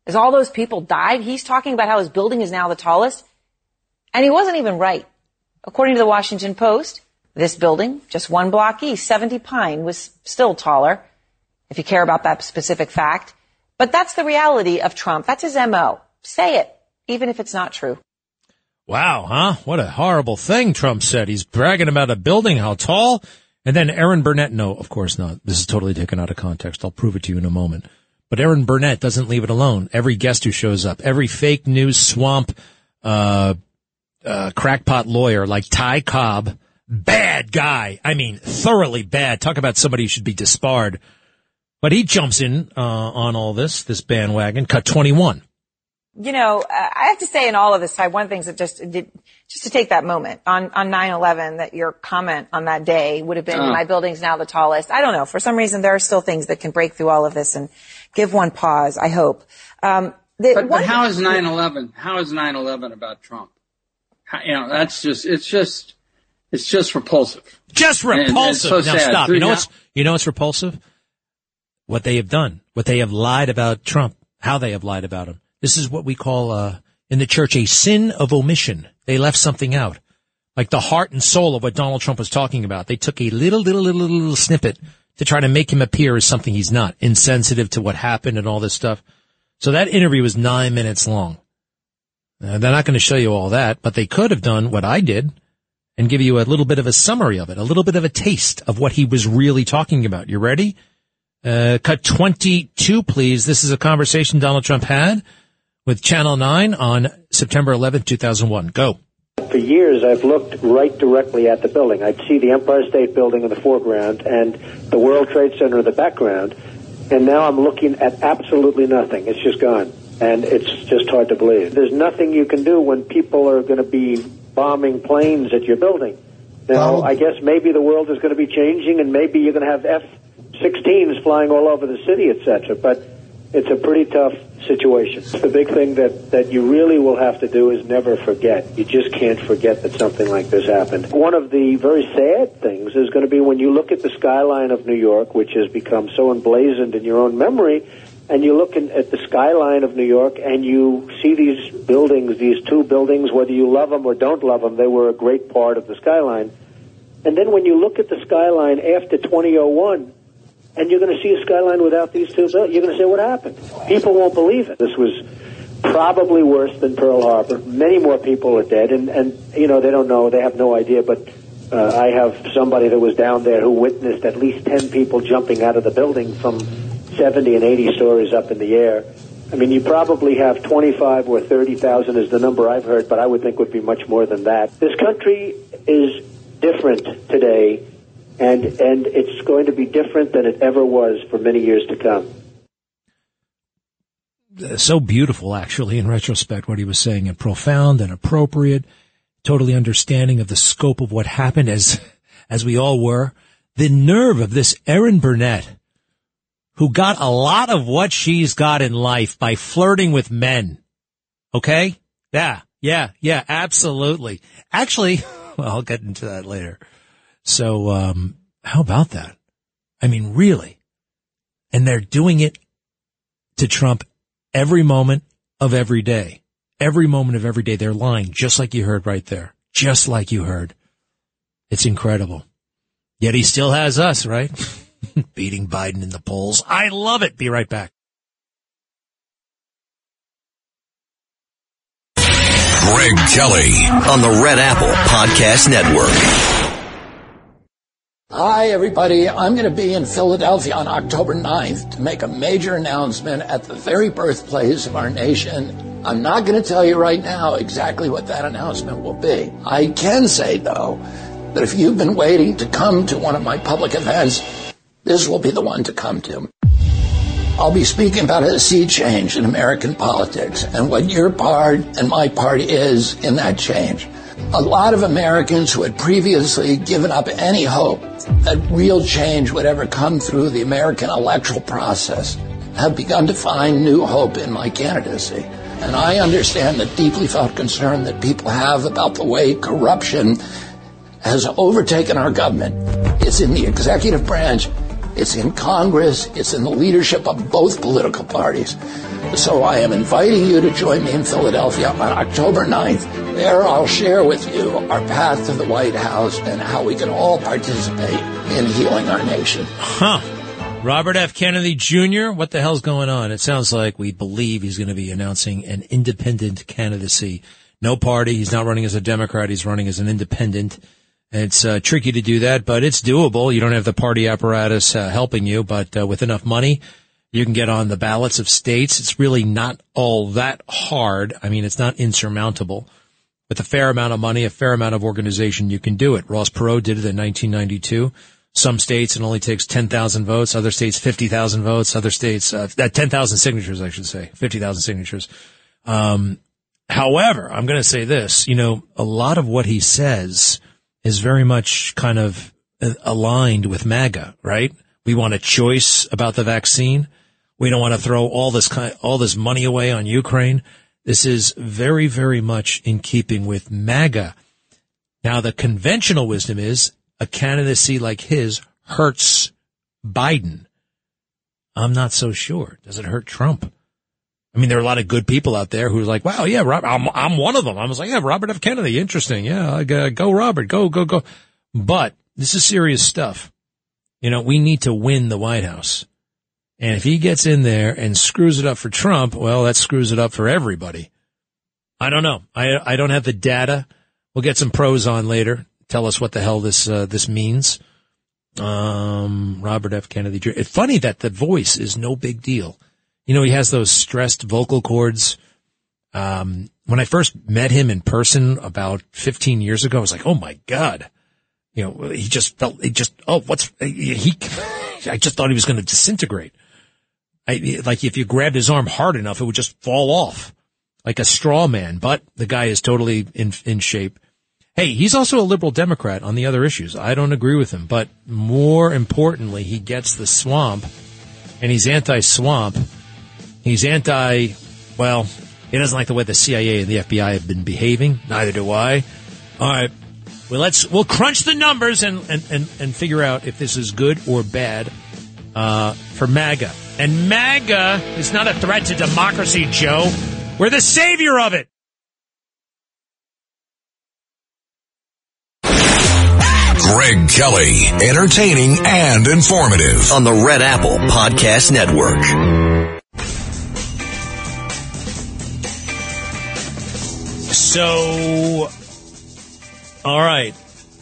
As all those people died, he's talking about how his building is now the tallest. And he wasn't even right. According to the Washington Post, this building, just one block east, 70 Pine, was still taller, if you care about that specific fact. But that's the reality of Trump. That's his MO. Say it, even if it's not true. Wow, huh? What a horrible thing Trump said. He's bragging about a building, how tall. And then Erin Burnett, no, of course not. This is totally taken out of context. I'll prove it to you in a moment. But Erin Burnett doesn't leave it alone. Every guest who shows up, every fake news swamp, uh, uh, crackpot lawyer like Ty Cobb, bad guy. I mean, thoroughly bad. Talk about somebody who should be disbarred. But he jumps in, uh, on all this, this bandwagon, cut 21 you know, I have to say in all of this, I one of the things that just did, just to take that moment on, on 9-11, that your comment on that day would have been, uh. my building's now the tallest. I don't know. For some reason, there are still things that can break through all of this and give one pause, I hope. Um, the, but, but how is 9-11, how is 9-11 about Trump? How, you know, that's just, it's just, it's just repulsive. Just repulsive. And, and so now sad. stop. You know what's, you know what's repulsive? What they have done. What they have lied about Trump. How they have lied about him this is what we call, uh, in the church a sin of omission. They left something out. Like the heart and soul of what Donald Trump was talking about. They took a little, little, little, little snippet to try to make him appear as something he's not, insensitive to what happened and all this stuff. So that interview was nine minutes long. Uh, they're not going to show you all that, but they could have done what I did and give you a little bit of a summary of it, a little bit of a taste of what he was really talking about. You ready? Uh, cut 22, please. This is a conversation Donald Trump had with Channel 9 on September 11th, 2001. Go. For years, I've looked right directly at the building. I'd see the Empire State Building in the foreground and the World Trade Center in the background. And now I'm looking at absolutely nothing. It's just gone. And it's just hard to believe. There's nothing you can do when people are going to be bombing planes at your building. Now, I guess maybe the world is going to be changing and maybe you're going to have F-16s flying all over the city, etc. But it's a pretty tough situation. The big thing that, that you really will have to do is never forget. You just can't forget that something like this happened. One of the very sad things is going to be when you look at the skyline of New York, which has become so emblazoned in your own memory, and you look in, at the skyline of New York and you see these buildings, these two buildings, whether you love them or don't love them, they were a great part of the skyline. And then when you look at the skyline after 2001, and you're going to see a skyline without these two buildings. You're going to say, what happened? People won't believe it. This was probably worse than Pearl Harbor. Many more people are dead, and, and you know, they don't know. They have no idea, but uh, I have somebody that was down there who witnessed at least 10 people jumping out of the building from 70 and 80 stories up in the air. I mean, you probably have 25 or 30,000 is the number I've heard, but I would think would be much more than that. This country is different today and and it's going to be different than it ever was for many years to come. Uh, so beautiful, actually, in retrospect, what he was saying, and profound and appropriate, totally understanding of the scope of what happened, as as we all were. The nerve of this Erin Burnett, who got a lot of what she's got in life by flirting with men. Okay? Yeah, yeah, yeah, absolutely. Actually, well, I'll get into that later. So, um, How about that? I mean, really? And they're doing it to Trump every moment of every day. Every moment of every day. They're lying, just like you heard right there. Just like you heard. It's incredible. Yet he still has us, right? Beating Biden in the polls. I love it. Be right back. Greg Kelly on the Red Apple Podcast Network. Hi, everybody. I'm going to be in Philadelphia on October 9th to make a major announcement at the very birthplace of our nation. I'm not going to tell you right now exactly what that announcement will be. I can say, though, that if you've been waiting to come to one of my public events, this will be the one to come to. I'll be speaking about a sea change in American politics and what your part and my part is in that change. A lot of Americans who had previously given up any hope that real change would ever come through the American electoral process have begun to find new hope in my candidacy. And I understand the deeply felt concern that people have about the way corruption has overtaken our government. It's in the executive branch it's in Congress. It's in the leadership of both political parties. So I am inviting you to join me in Philadelphia on October 9th. There I'll share with you our path to the White House and how we can all participate in healing our nation. Huh. Robert F. Kennedy Jr., what the hell's going on? It sounds like we believe he's going to be announcing an independent candidacy. No party. He's not running as a Democrat. He's running as an independent. It's uh, tricky to do that, but it's doable. You don't have the party apparatus uh, helping you, but uh, with enough money, you can get on the ballots of states. It's really not all that hard. I mean, it's not insurmountable. With a fair amount of money, a fair amount of organization, you can do it. Ross Perot did it in 1992. Some states it only takes 10,000 votes, other states 50,000 votes, other states, uh, 10,000 signatures, I should say, 50,000 signatures. Um, however, I'm going to say this, you know, a lot of what he says, is very much kind of uh, aligned with MAGA, right? We want a choice about the vaccine. We don't want to throw all this kind, all this money away on Ukraine. This is very, very much in keeping with MAGA. Now, the conventional wisdom is a candidacy like his hurts Biden. I'm not so sure. Does it hurt Trump? I mean, there are a lot of good people out there who are like, wow, yeah, I'm, I'm one of them. I was like, yeah, Robert F. Kennedy. Interesting. Yeah. Go Robert. Go, go, go. But this is serious stuff. You know, we need to win the White House. And if he gets in there and screws it up for Trump, well, that screws it up for everybody. I don't know. I, I don't have the data. We'll get some pros on later. Tell us what the hell this, uh, this means. Um, Robert F. Kennedy. It's funny that the voice is no big deal. You know, he has those stressed vocal cords. Um, when I first met him in person about 15 years ago, I was like, oh my God. You know, he just felt, he just, oh, what's, he, I just thought he was going to disintegrate. I, like if you grabbed his arm hard enough, it would just fall off like a straw man, but the guy is totally in, in shape. Hey, he's also a liberal Democrat on the other issues. I don't agree with him, but more importantly, he gets the swamp and he's anti-swamp He's anti, well, he doesn't like the way the CIA and the FBI have been behaving. Neither do I. All right. Well, let's, we'll crunch the numbers and, and, and, and figure out if this is good or bad, uh, for MAGA. And MAGA is not a threat to democracy, Joe. We're the savior of it. Greg Kelly, entertaining and informative on the Red Apple Podcast Network. So, all right.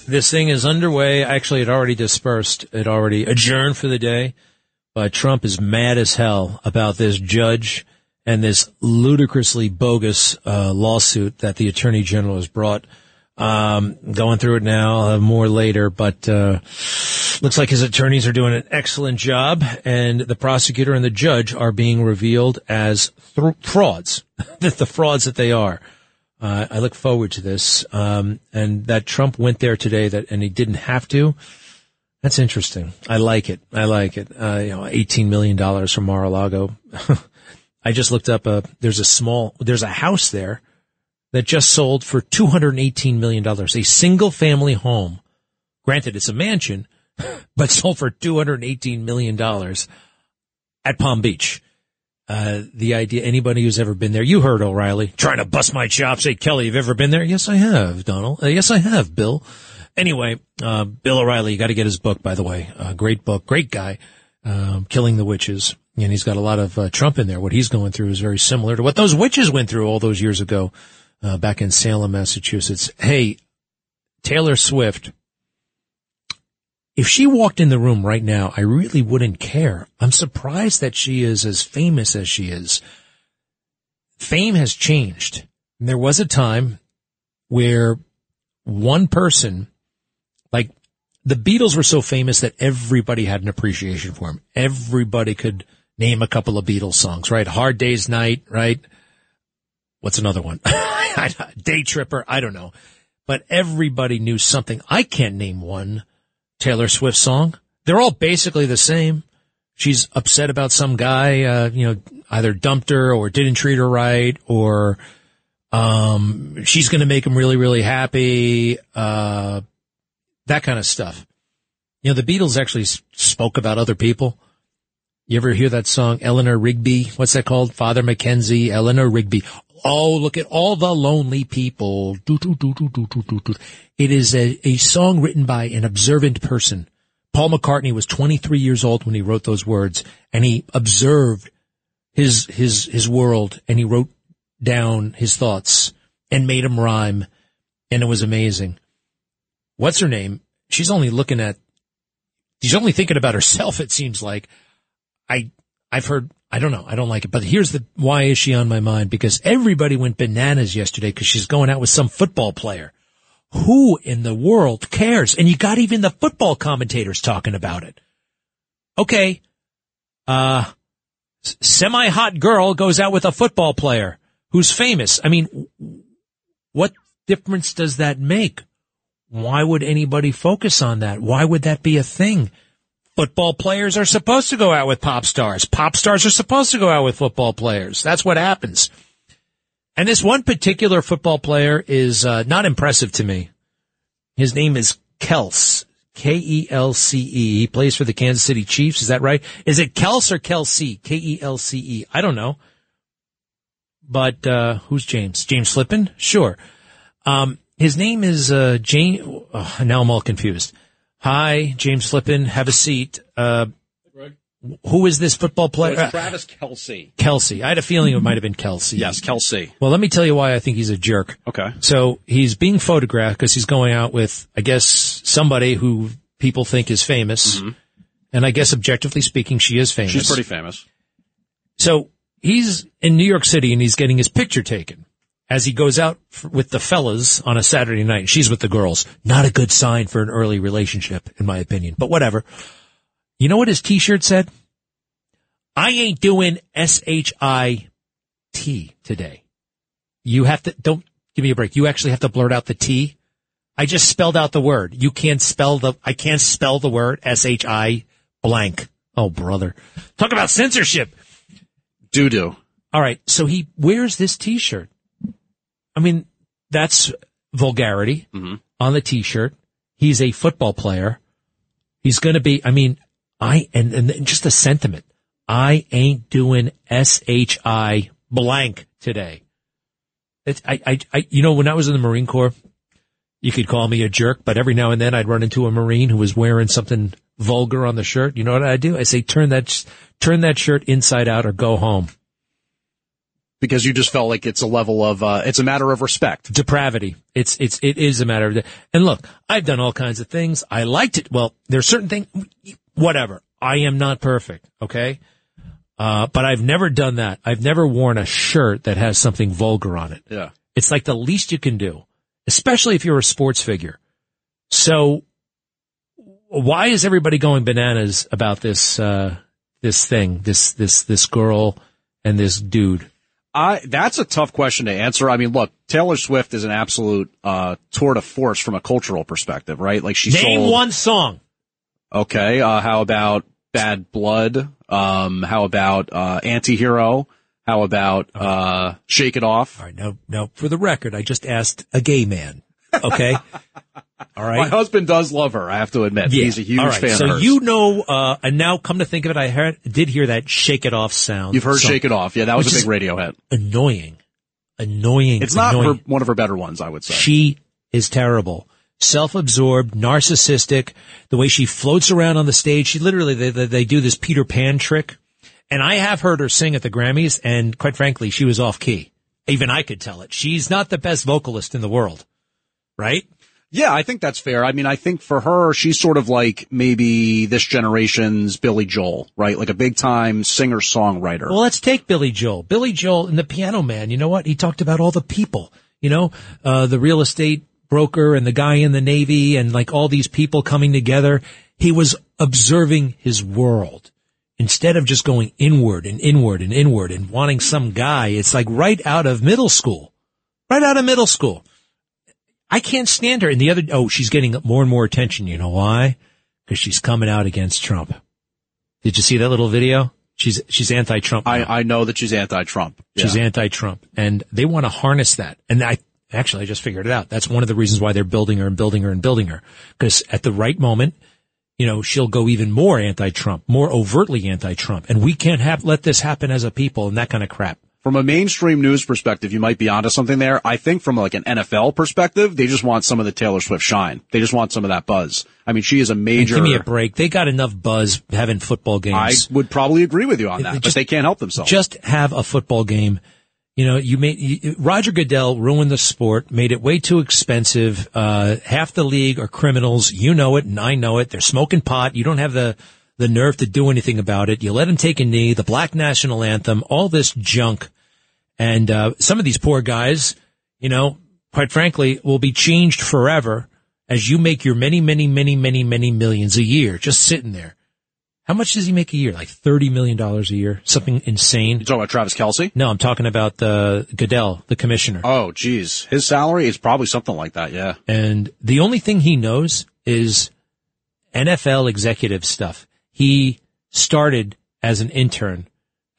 This thing is underway. Actually, it already dispersed. It already adjourned for the day. But Trump is mad as hell about this judge and this ludicrously bogus uh, lawsuit that the attorney general has brought. Um, going through it now, uh, more later, but uh, looks like his attorneys are doing an excellent job, and the prosecutor and the judge are being revealed as th- frauds, the frauds that they are. Uh, I look forward to this. Um, and that Trump went there today that, and he didn't have to. That's interesting. I like it. I like it. Uh, you know, $18 million from Mar-a-Lago. I just looked up a, there's a small, there's a house there that just sold for $218 million. A single family home. Granted, it's a mansion, but sold for $218 million at Palm Beach. Uh, the idea, anybody who's ever been there, you heard O'Reilly trying to bust my chops. Hey, Kelly, you've ever been there? Yes, I have, Donald. Uh, yes, I have, Bill. Anyway, uh, Bill O'Reilly, you got to get his book, by the way. Uh, great book, great guy, um, Killing the Witches. And he's got a lot of uh, Trump in there. What he's going through is very similar to what those witches went through all those years ago, uh, back in Salem, Massachusetts. Hey, Taylor Swift, if she walked in the room right now, I really wouldn't care. I'm surprised that she is as famous as she is. Fame has changed. There was a time where one person, like the Beatles were so famous that everybody had an appreciation for them. Everybody could name a couple of Beatles songs, right? Hard Day's Night, right? What's another one? Day Tripper, I don't know. But everybody knew something. I can't name one Taylor Swift song. They're all basically the same. She's upset about some guy, uh, you know, either dumped her or didn't treat her right or, um, she's going to make him really, really happy. Uh, that kind of stuff. You know, the Beatles actually spoke about other people. You ever hear that song, Eleanor Rigby? What's that called? Father Mackenzie, Eleanor Rigby. Oh, look at all the lonely people. It is a, a song written by an observant person. Paul McCartney was 23 years old when he wrote those words and he observed his, his, his world and he wrote down his thoughts and made them rhyme. And it was amazing. What's her name? She's only looking at, she's only thinking about herself, it seems like. I, I've heard, I don't know, I don't like it, but here's the, why is she on my mind? Because everybody went bananas yesterday because she's going out with some football player. Who in the world cares? And you got even the football commentators talking about it. Okay. Uh, semi hot girl goes out with a football player who's famous. I mean, what difference does that make? Why would anybody focus on that? Why would that be a thing? Football players are supposed to go out with pop stars. Pop stars are supposed to go out with football players. That's what happens. And this one particular football player is uh, not impressive to me. His name is Kels. K-E-L-C-E. He plays for the Kansas City Chiefs. Is that right? Is it Kels or Kelsey? K-E-L-C-E. I don't know. But, uh, who's James? James Slippin? Sure. Um, his name is, uh, James, oh, now I'm all confused. Hi, James Flippin. Have a seat. Uh, who is this football player? Was Travis Kelce. Kelce. I had a feeling it might have been Kelce. Yes, Kelce. Well, let me tell you why I think he's a jerk. Okay. So he's being photographed because he's going out with, I guess, somebody who people think is famous. And I guess objectively speaking, she is famous. Mm-hmm. She's pretty famous. So he's in New York City and he's getting his picture taken as he goes out f- with the fellas on a Saturday night. She's with the girls. Not a good sign for an early relationship, in my opinion, but whatever. You know what his t-shirt said? I ain't doing S-H-I-T today. You have to, don't give me a break. You actually have to blurt out the T. I just spelled out the word. You can't spell the, I can't spell the word S-H-I blank. Oh, brother. Talk about censorship. Doo doo. All right. So he wears this t-shirt. I mean, that's vulgarity mm-hmm. on the t-shirt. He's a football player. He's going to be, I mean, I, and, and just a sentiment. I ain't doing S-H-I blank today. It's, I, I, I, you know, when I was in the Marine Corps, you could call me a jerk, but every now and then I'd run into a Marine who was wearing something vulgar on the shirt. You know what I do? I say, turn that, turn that shirt inside out or go home. Because you just felt like it's a level of, uh, it's a matter of respect. Depravity. It's, it's, it is a matter of, and look, I've done all kinds of things. I liked it. Well, there's certain things, whatever. I am not perfect. Okay. Uh, but I've never done that. I've never worn a shirt that has something vulgar on it. Yeah. It's like the least you can do, especially if you're a sports figure. So why is everybody going bananas about this, uh, this thing, this, this, this girl and this dude? I, that's a tough question to answer. I mean, look, Taylor Swift is an absolute, uh, tour de force from a cultural perspective, right? Like she Name sold, one song. Okay. Uh, how about Bad Blood? Um, how about, uh, Antihero? How about, uh, Shake It Off? All right. Now, now for the record, I just asked a gay man. Okay. All right. My husband does love her. I have to admit, he's a huge All right. fan. So you know, uh, and now come to think of it, I heard, did hear that "Shake It Off" sound. You've heard song, "Shake It Off." Yeah, that was a big radio hit. Annoying, annoying. It's not annoying. her, one of her better ones, I would say. She is terrible. Self-absorbed, narcissistic, the way she floats around on the stage. She literally, they, they, they do this Peter Pan trick. And I have heard her sing at the Grammys and quite frankly, she was off key. Even I could tell it. She's not the best vocalist in the world. Right? Yeah, I think that's fair. I mean, I think for her, she's sort of like maybe this generation's Billy Joel, right? Like a big time singer songwriter. Well, let's take Billy Joel. Billy Joel and the Piano Man. You know what? He talked about all the people. You know, uh, the real estate broker and the guy in the Navy and like all these people coming together. He was observing his world instead of just going inward and inward and inward and wanting some guy. It's like right out of middle school, right out of middle school. I can't stand her. And the other, oh, she's getting more and more attention. You know why? Because she's coming out against Trump. Did you see that little video? She's she's anti-Trump. I, I know that she's anti-Trump. She's anti-Trump, and they want to harness that. And I actually I just figured it out. That's one of the reasons why they're building her and building her and building her. Because at the right moment, you know, she'll go even more anti-Trump, more overtly anti-Trump, and we can't have let this happen as a people and that kind of crap. From a mainstream news perspective, you might be onto something there. I think from like an NFL perspective, they just want some of the Taylor Swift shine. They just want some of that buzz. I mean, she is a And major. give me a break. They got enough buzz having football games. I would probably agree with you on that, Just- but they can't help themselves. Just have a football game. You know, you made you, Roger Goodell ruined the sport, made it way too expensive. Uh, half the league are criminals. You know it, and I know it. They're smoking pot. You don't have the the nerve to do anything about it. You let him take a knee. The black national anthem, all this junk, and uh, some of these poor guys, you know, quite frankly, will be changed forever as you make your many, many, many, many, many millions a year just sitting there. How much does he make a year? Like thirty million dollars a year, something insane. You talking about Travis Kelce? No, I'm talking about uh, Goodell, the commissioner. Oh, geez, his salary is probably something like that. Yeah. And the only thing he knows is NFL executive stuff. He started as an intern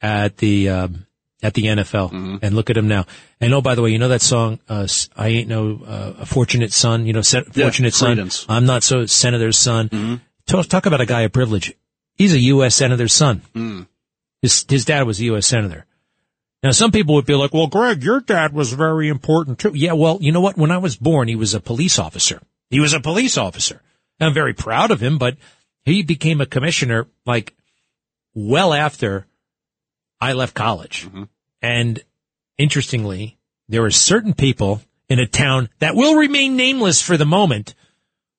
at the um, at the NFL, and look at him now. And oh, by the way, you know that song, uh, "I Ain't No uh, a Fortunate Son." You know, Yeah, fortunate son. I'm not so senator's son. Talk, talk about a guy of privilege. He's a U.S. senator's son. Mm. His his dad was a U.S. senator. Now, some people would be like, well, Greg, your dad was very important too. Yeah, well, you know what? When I was born, he was a police officer. He was a police officer. I'm very proud of him, but he became a commissioner like well after I left college. And interestingly, there are certain people in a town that will remain nameless for the moment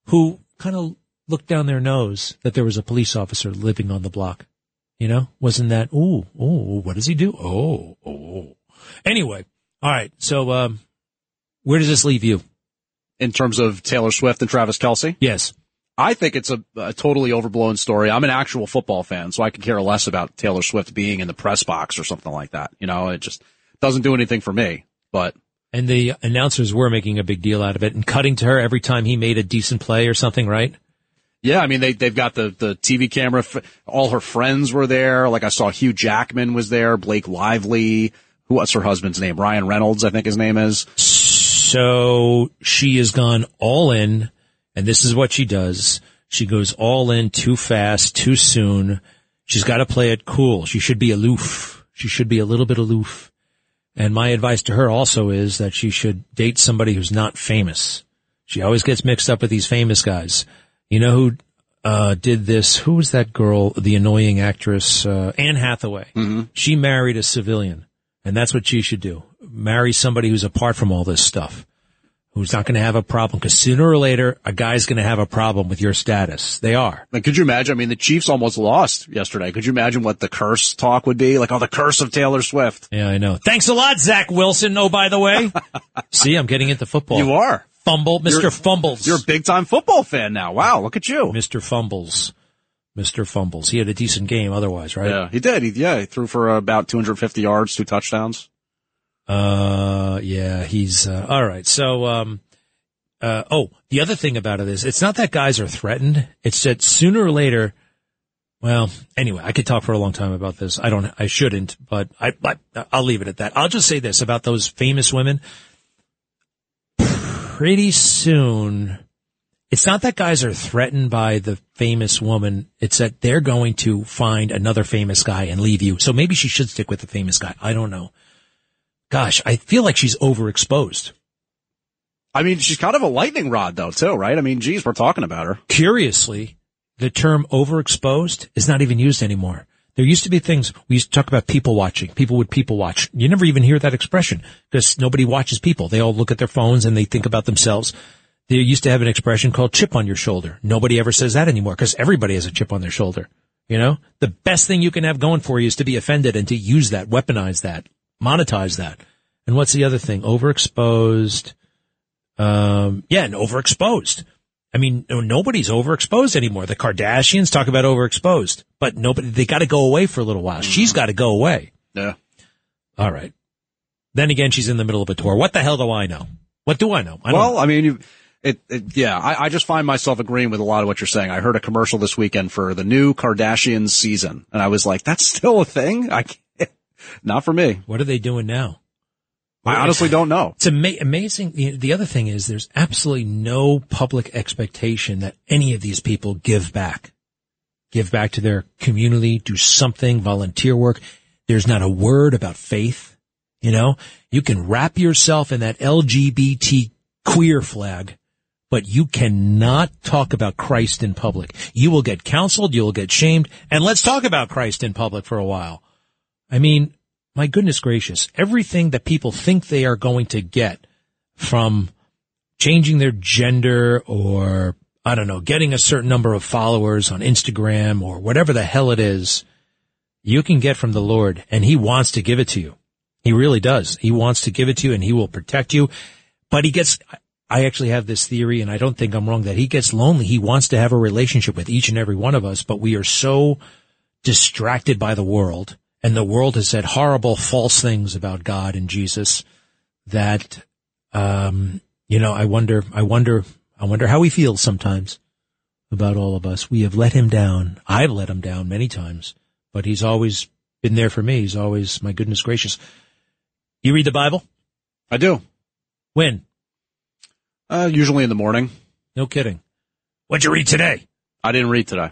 who kind of looked down their nose that there was a police officer living on the block. You know, wasn't that, ooh, ooh, what does he do? Oh, oh. Anyway, all right. So, um, where does this leave you? In terms of Taylor Swift and Travis Kelce? Yes. I think it's a, a totally overblown story. I'm an actual football fan, so I could care less about Taylor Swift being in the press box or something like that. You know, it just doesn't do anything for me. But And the announcers were making a big deal out of it and cutting to her every time he made a decent play or something, right? yeah, I mean, they, they've got the, the TV camera. f- All her friends were there. Like I saw Hugh Jackman was there, Blake Lively. Who, what's her husband's name? Ryan Reynolds, I think his name is. So she has gone all in, and this is what she does. She goes all in too fast, too soon. She's got to play it cool. She should be aloof. She should be a little bit aloof. And my advice to her also is that she should date somebody who's not famous. She always gets mixed up with these famous guys. You know who uh, did this? Who was that girl? The annoying actress uh, Anne Hathaway. She married a civilian, and that's what she should do. Marry somebody who's apart from all this stuff, who's not going to have a problem. Because sooner or later, a guy's going to have a problem with your status. They are. Like, could you imagine? I mean, the Chiefs almost lost yesterday. Could you imagine what the curse talk would be? Like, oh, the curse of Taylor Swift. Yeah, I know. Thanks a lot, Zach Wilson. Oh, by the way, see, I'm getting into football. You are. Fumble, Mr. You're- Fumbles. You're a big time football fan now. Wow, look at you. Mr. Fumbles. Mr. Fumbles. He had a decent game otherwise, right? Yeah, he did. He, yeah, he threw for about 250 yards, two touchdowns. Uh, yeah, he's, uh, all right. So, um, uh, oh, the other thing about it is it's not that guys are threatened. It's that sooner or later, well, anyway, I could talk for a long time about this. I don't, I shouldn't, but I, I, I'll leave it at that. I'll just say this about those famous women. Pretty soon, It's not that guys are threatened by the famous woman. It's that they're going to find another famous guy and leave you. So maybe she should stick with the famous guy. I don't know. Gosh, I feel like she's overexposed. I mean, she's kind of a lightning rod though, too, right? I mean, geez, we're talking about her. Curiously, the term overexposed is not even used anymore. There used to be things, we used to talk about people watching. People would people watch. You never even hear that expression because nobody watches people. They all look at their phones and they think about themselves. They used to have an expression called chip on your shoulder. Nobody ever says that anymore because everybody has a chip on their shoulder. You know, the best thing you can have going for you is to be offended and to use that, weaponize that, monetize that. And what's the other thing? Overexposed. Um, yeah, and overexposed. I mean, nobody's overexposed anymore. The Kardashians talk about overexposed, but nobody, they got to go away for a little while. She's got to go away. Yeah. All right. Then again, she's in the middle of a tour. What the hell do I know? What do I know? I well, I mean, you, it, it, yeah, I, I just find myself agreeing with a lot of what you're saying. I heard a commercial this weekend for the new Kardashians season, and I was like, that's still a thing? I can't, not for me. What are they doing now? I honestly don't know. It's ama- amazing. The the other thing is there's absolutely no public expectation that any of these people give back. Give back to their community, do something, volunteer work. There's not a word about faith. You know, you can wrap yourself in that LGBT queer flag, but you cannot talk about Christ in public. You will get counseled, you will get shamed, and let's talk about Christ in public for a while. I mean, my goodness gracious, everything that people think they are going to get from changing their gender or, I don't know, getting a certain number of followers on Instagram or whatever the hell it is, you can get from the Lord and he wants to give it to you. He really does. He wants to give it to you and he will protect you. But he gets, I actually have this theory and I don't think I'm wrong that he gets lonely. He wants to have a relationship with each and every one of us, but we are so distracted by the world and the world has said horrible false things about God and Jesus that, um, you know, I wonder, I wonder, I wonder how he feels sometimes about all of us. We have let him down. I've let him down many times, but he's always been there for me. He's always, my goodness gracious. You read the Bible? I do. When? Uh, usually in the morning. No kidding. What'd you read today? I didn't read today.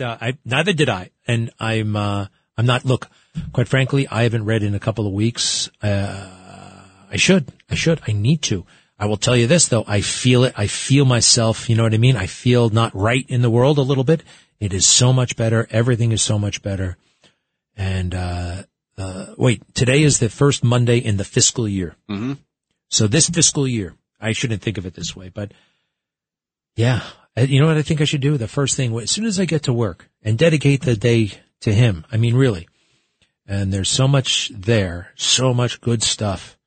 Uh, I, neither did I. And I'm, uh, I'm not, look, quite frankly, I haven't read in a couple of weeks. Uh, I should, I should, I need to. I will tell you this though, I feel it, I feel myself, you know what I mean? I feel not right in the world a little bit. It is so much better. Everything is so much better. And, uh, uh, wait, today is the first Monday in the fiscal year. Mm-hmm. So this fiscal year, I shouldn't think of it this way, but yeah, you know what I think I should do? The first thing, as soon as I get to work and dedicate the day to him. I mean, really. And there's so much there, so much good stuff.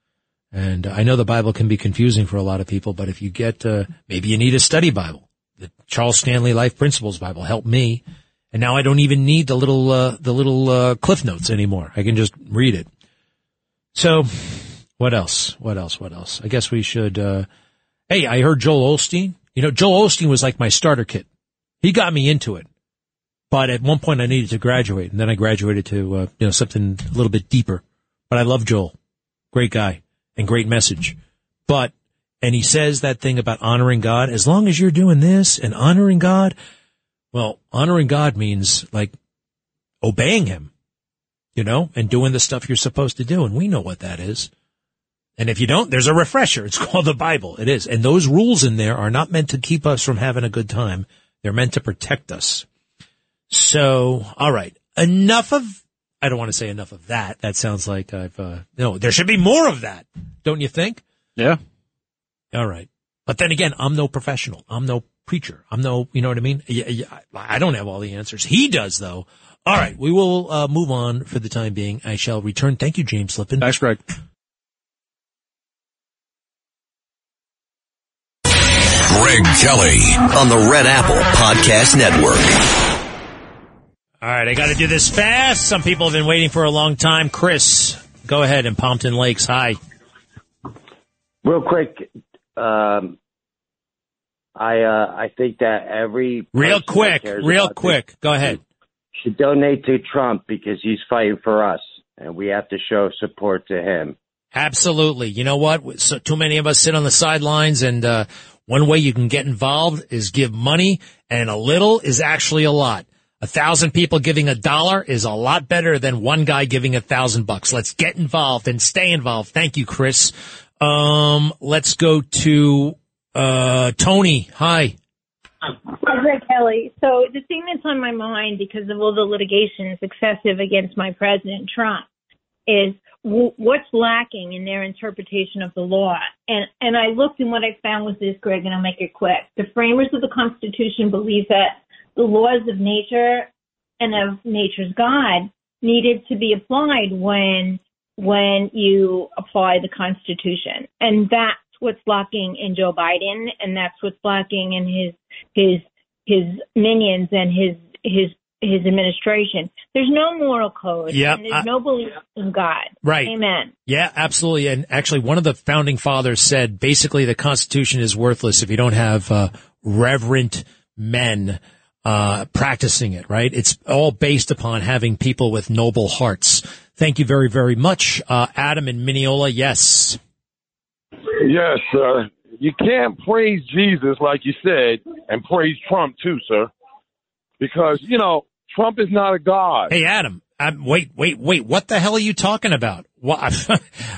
And I know the Bible can be confusing for a lot of people, but if you get, uh, maybe you need a study Bible. The Charles Stanley Life Principles Bible helped me. And now I don't even need the little, uh, the little, uh, cliff notes anymore. I can just read it. So what else? What else? What else? I guess we should, uh, hey, I heard Joel Osteen. You know, Joel Osteen was like my starter kit. He got me into it. But at one point I needed to graduate and then I graduated to, uh, you know, something a little bit deeper. But I love Joel. Great guy and great message. But, and he says that thing about honoring God. As long as you're doing this and honoring God, well, honoring God means like obeying him, you know, and doing the stuff you're supposed to do. And we know what that is. And if you don't, there's a refresher. It's called the Bible. It is. And those rules in there are not meant to keep us from having a good time. They're meant to protect us. So, all right. Enough of, I don't want to say enough of that. That sounds like I've, uh, no, there should be more of that. Don't you think? Yeah. All right. But then again, I'm no professional. I'm no preacher. I'm no, you know what I mean? Yeah, yeah, I don't have all the answers. He does though. All right. We will, uh, move on for the time being. I shall return. Thank you, James Flippin. Thanks, Greg. Greg Kelly on the Red Apple Podcast Network. All right. I got to do this fast. Some people have been waiting for a long time. Chris, go ahead in Pompton Lakes. Hi. Real quick, um, I uh, I think that every Real quick, real quick. Go ahead. Should donate to Trump because he's fighting for us, and we have to show support to him. Absolutely. You know what? So too many of us sit on the sidelines and uh, One way you can get involved is give money, and a little is actually a lot. A thousand people giving a dollar is a lot better than one guy giving a thousand bucks. Let's get involved and stay involved. Thank you, Chris. Um, let's go to uh, Tony. Hi. Hi, Greg Kelly. So the thing that's on my mind because of all the litigation excessive against my president Trump is w- what's lacking in their interpretation of the law. And and I looked and what I found was this, Greg, and I'll make it quick. The framers of the Constitution believe that the laws of nature and of nature's God needed to be applied when when you apply the Constitution, and that's what's lacking in Joe Biden, and that's what's lacking in his his his minions and his his his administration. There's no moral code. Yep, and there's I- no belief in God. Right. Amen. Yeah, absolutely. And actually, one of the founding fathers said basically the Constitution is worthless if you don't have uh, reverent men uh, practicing it. Right? It's all based upon having people with noble hearts. Thank you very, very much, uh, Adam in Mineola. Yes. Yes, sir. You can't praise Jesus like you said and praise Trump too, sir. Because, you know, Trump is not a god. Hey, Adam. Wait, wait, wait. What the hell are you talking about? What?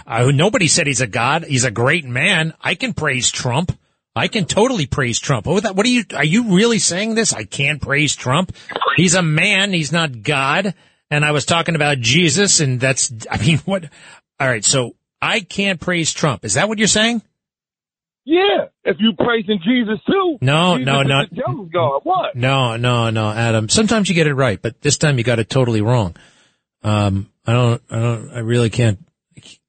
uh, nobody said he's a god. He's a great man. I can praise Trump. I can totally praise Trump. What, that, what are you? Are you really saying this? I can't praise Trump. He's a man. He's not God. And I was talking about Jesus, and that's. I mean, what? All right. So I can't praise Trump. Is that what you're saying? Yeah, if you praising Jesus too. No, Jesus no, no. God. What? No, no, no, Adam. Sometimes you get it right, but this time you got it totally wrong. Um, I don't, I don't, I really can't,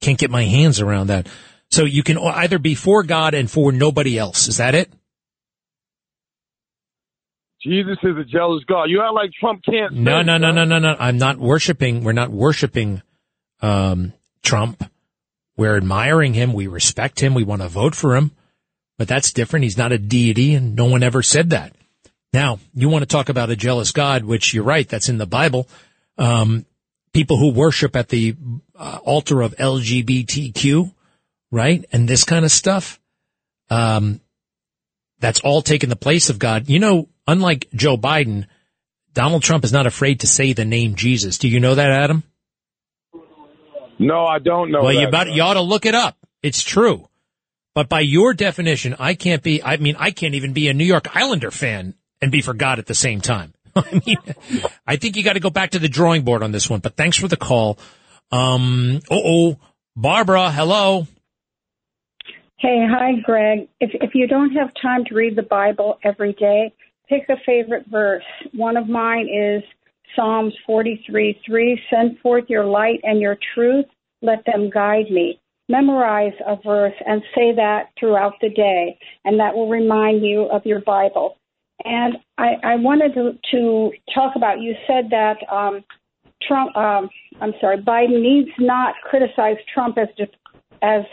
can't get my hands around that. So you can either be for God and for nobody else. Is that it? Jesus is a jealous God. You act like Trump can't. No, no, no, no, no, no. I'm not worshiping. We're not worshiping, um, Trump. We're admiring him. We respect him. We want to vote for him, but that's different. He's not a deity and no one ever said that. Now, you want to talk about a jealous God, which you're right. That's in the Bible. Um, people who worship at the uh, altar of LGBTQ, right? And this kind of stuff. Um, that's all taken the place of God. You know, unlike Joe Biden, Donald Trump is not afraid to say the name Jesus. Do you know that, Adam? No, I don't know. well, that, you about, you ought to look it up. It's true. But by your definition, I can't be, I mean, I can't even be a New York Islander fan and be for God at the same time. I mean, I think you got to go back to the drawing board on this one, but thanks for the call. Um, oh, Barbara, hello. Hey, hi, Greg. If if you don't have time to read the Bible every day, pick a favorite verse. One of mine is Psalms 43 3. Send forth your light and your truth, let them guide me. Memorize a verse and say that throughout the day, and that will remind you of your Bible. And I, I wanted to, to talk about, you said that um, Trump, um, I'm sorry, Biden needs not criticize Trump as, as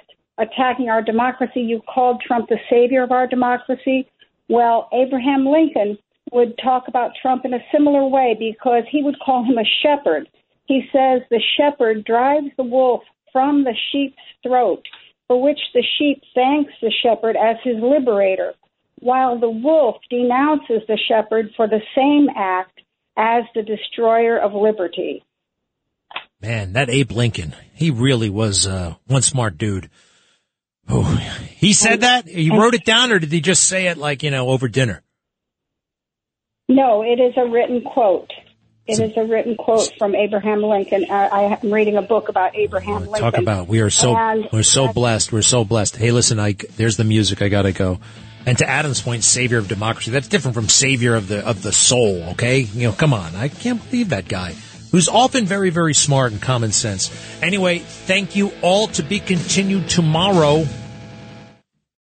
attacking our democracy. You called Trump the savior of our democracy. Well, Abraham Lincoln would talk about Trump in a similar way because he would call him a shepherd. He says the shepherd drives the wolf from the sheep's throat, for which the sheep thanks the shepherd as his liberator, while the wolf denounces the shepherd for the same act as the destroyer of liberty. Man, that Abe Lincoln, he really was uh, one smart dude. Oh, he said that? He wrote it down or did he just say it like, you know, over dinner? No, it is a written quote. It is a written quote from Abraham Lincoln. Uh, I am reading a book about Abraham Lincoln. Talk about we are so And- we're so blessed. We're so blessed. Hey, listen, I there's the music. I gotta go. And to Adam's point, savior of democracy. That's different from savior of the of the soul. Okay, you know, come on. I can't believe that guy who's often very very smart and common sense. Anyway, thank you all. To be continued tomorrow.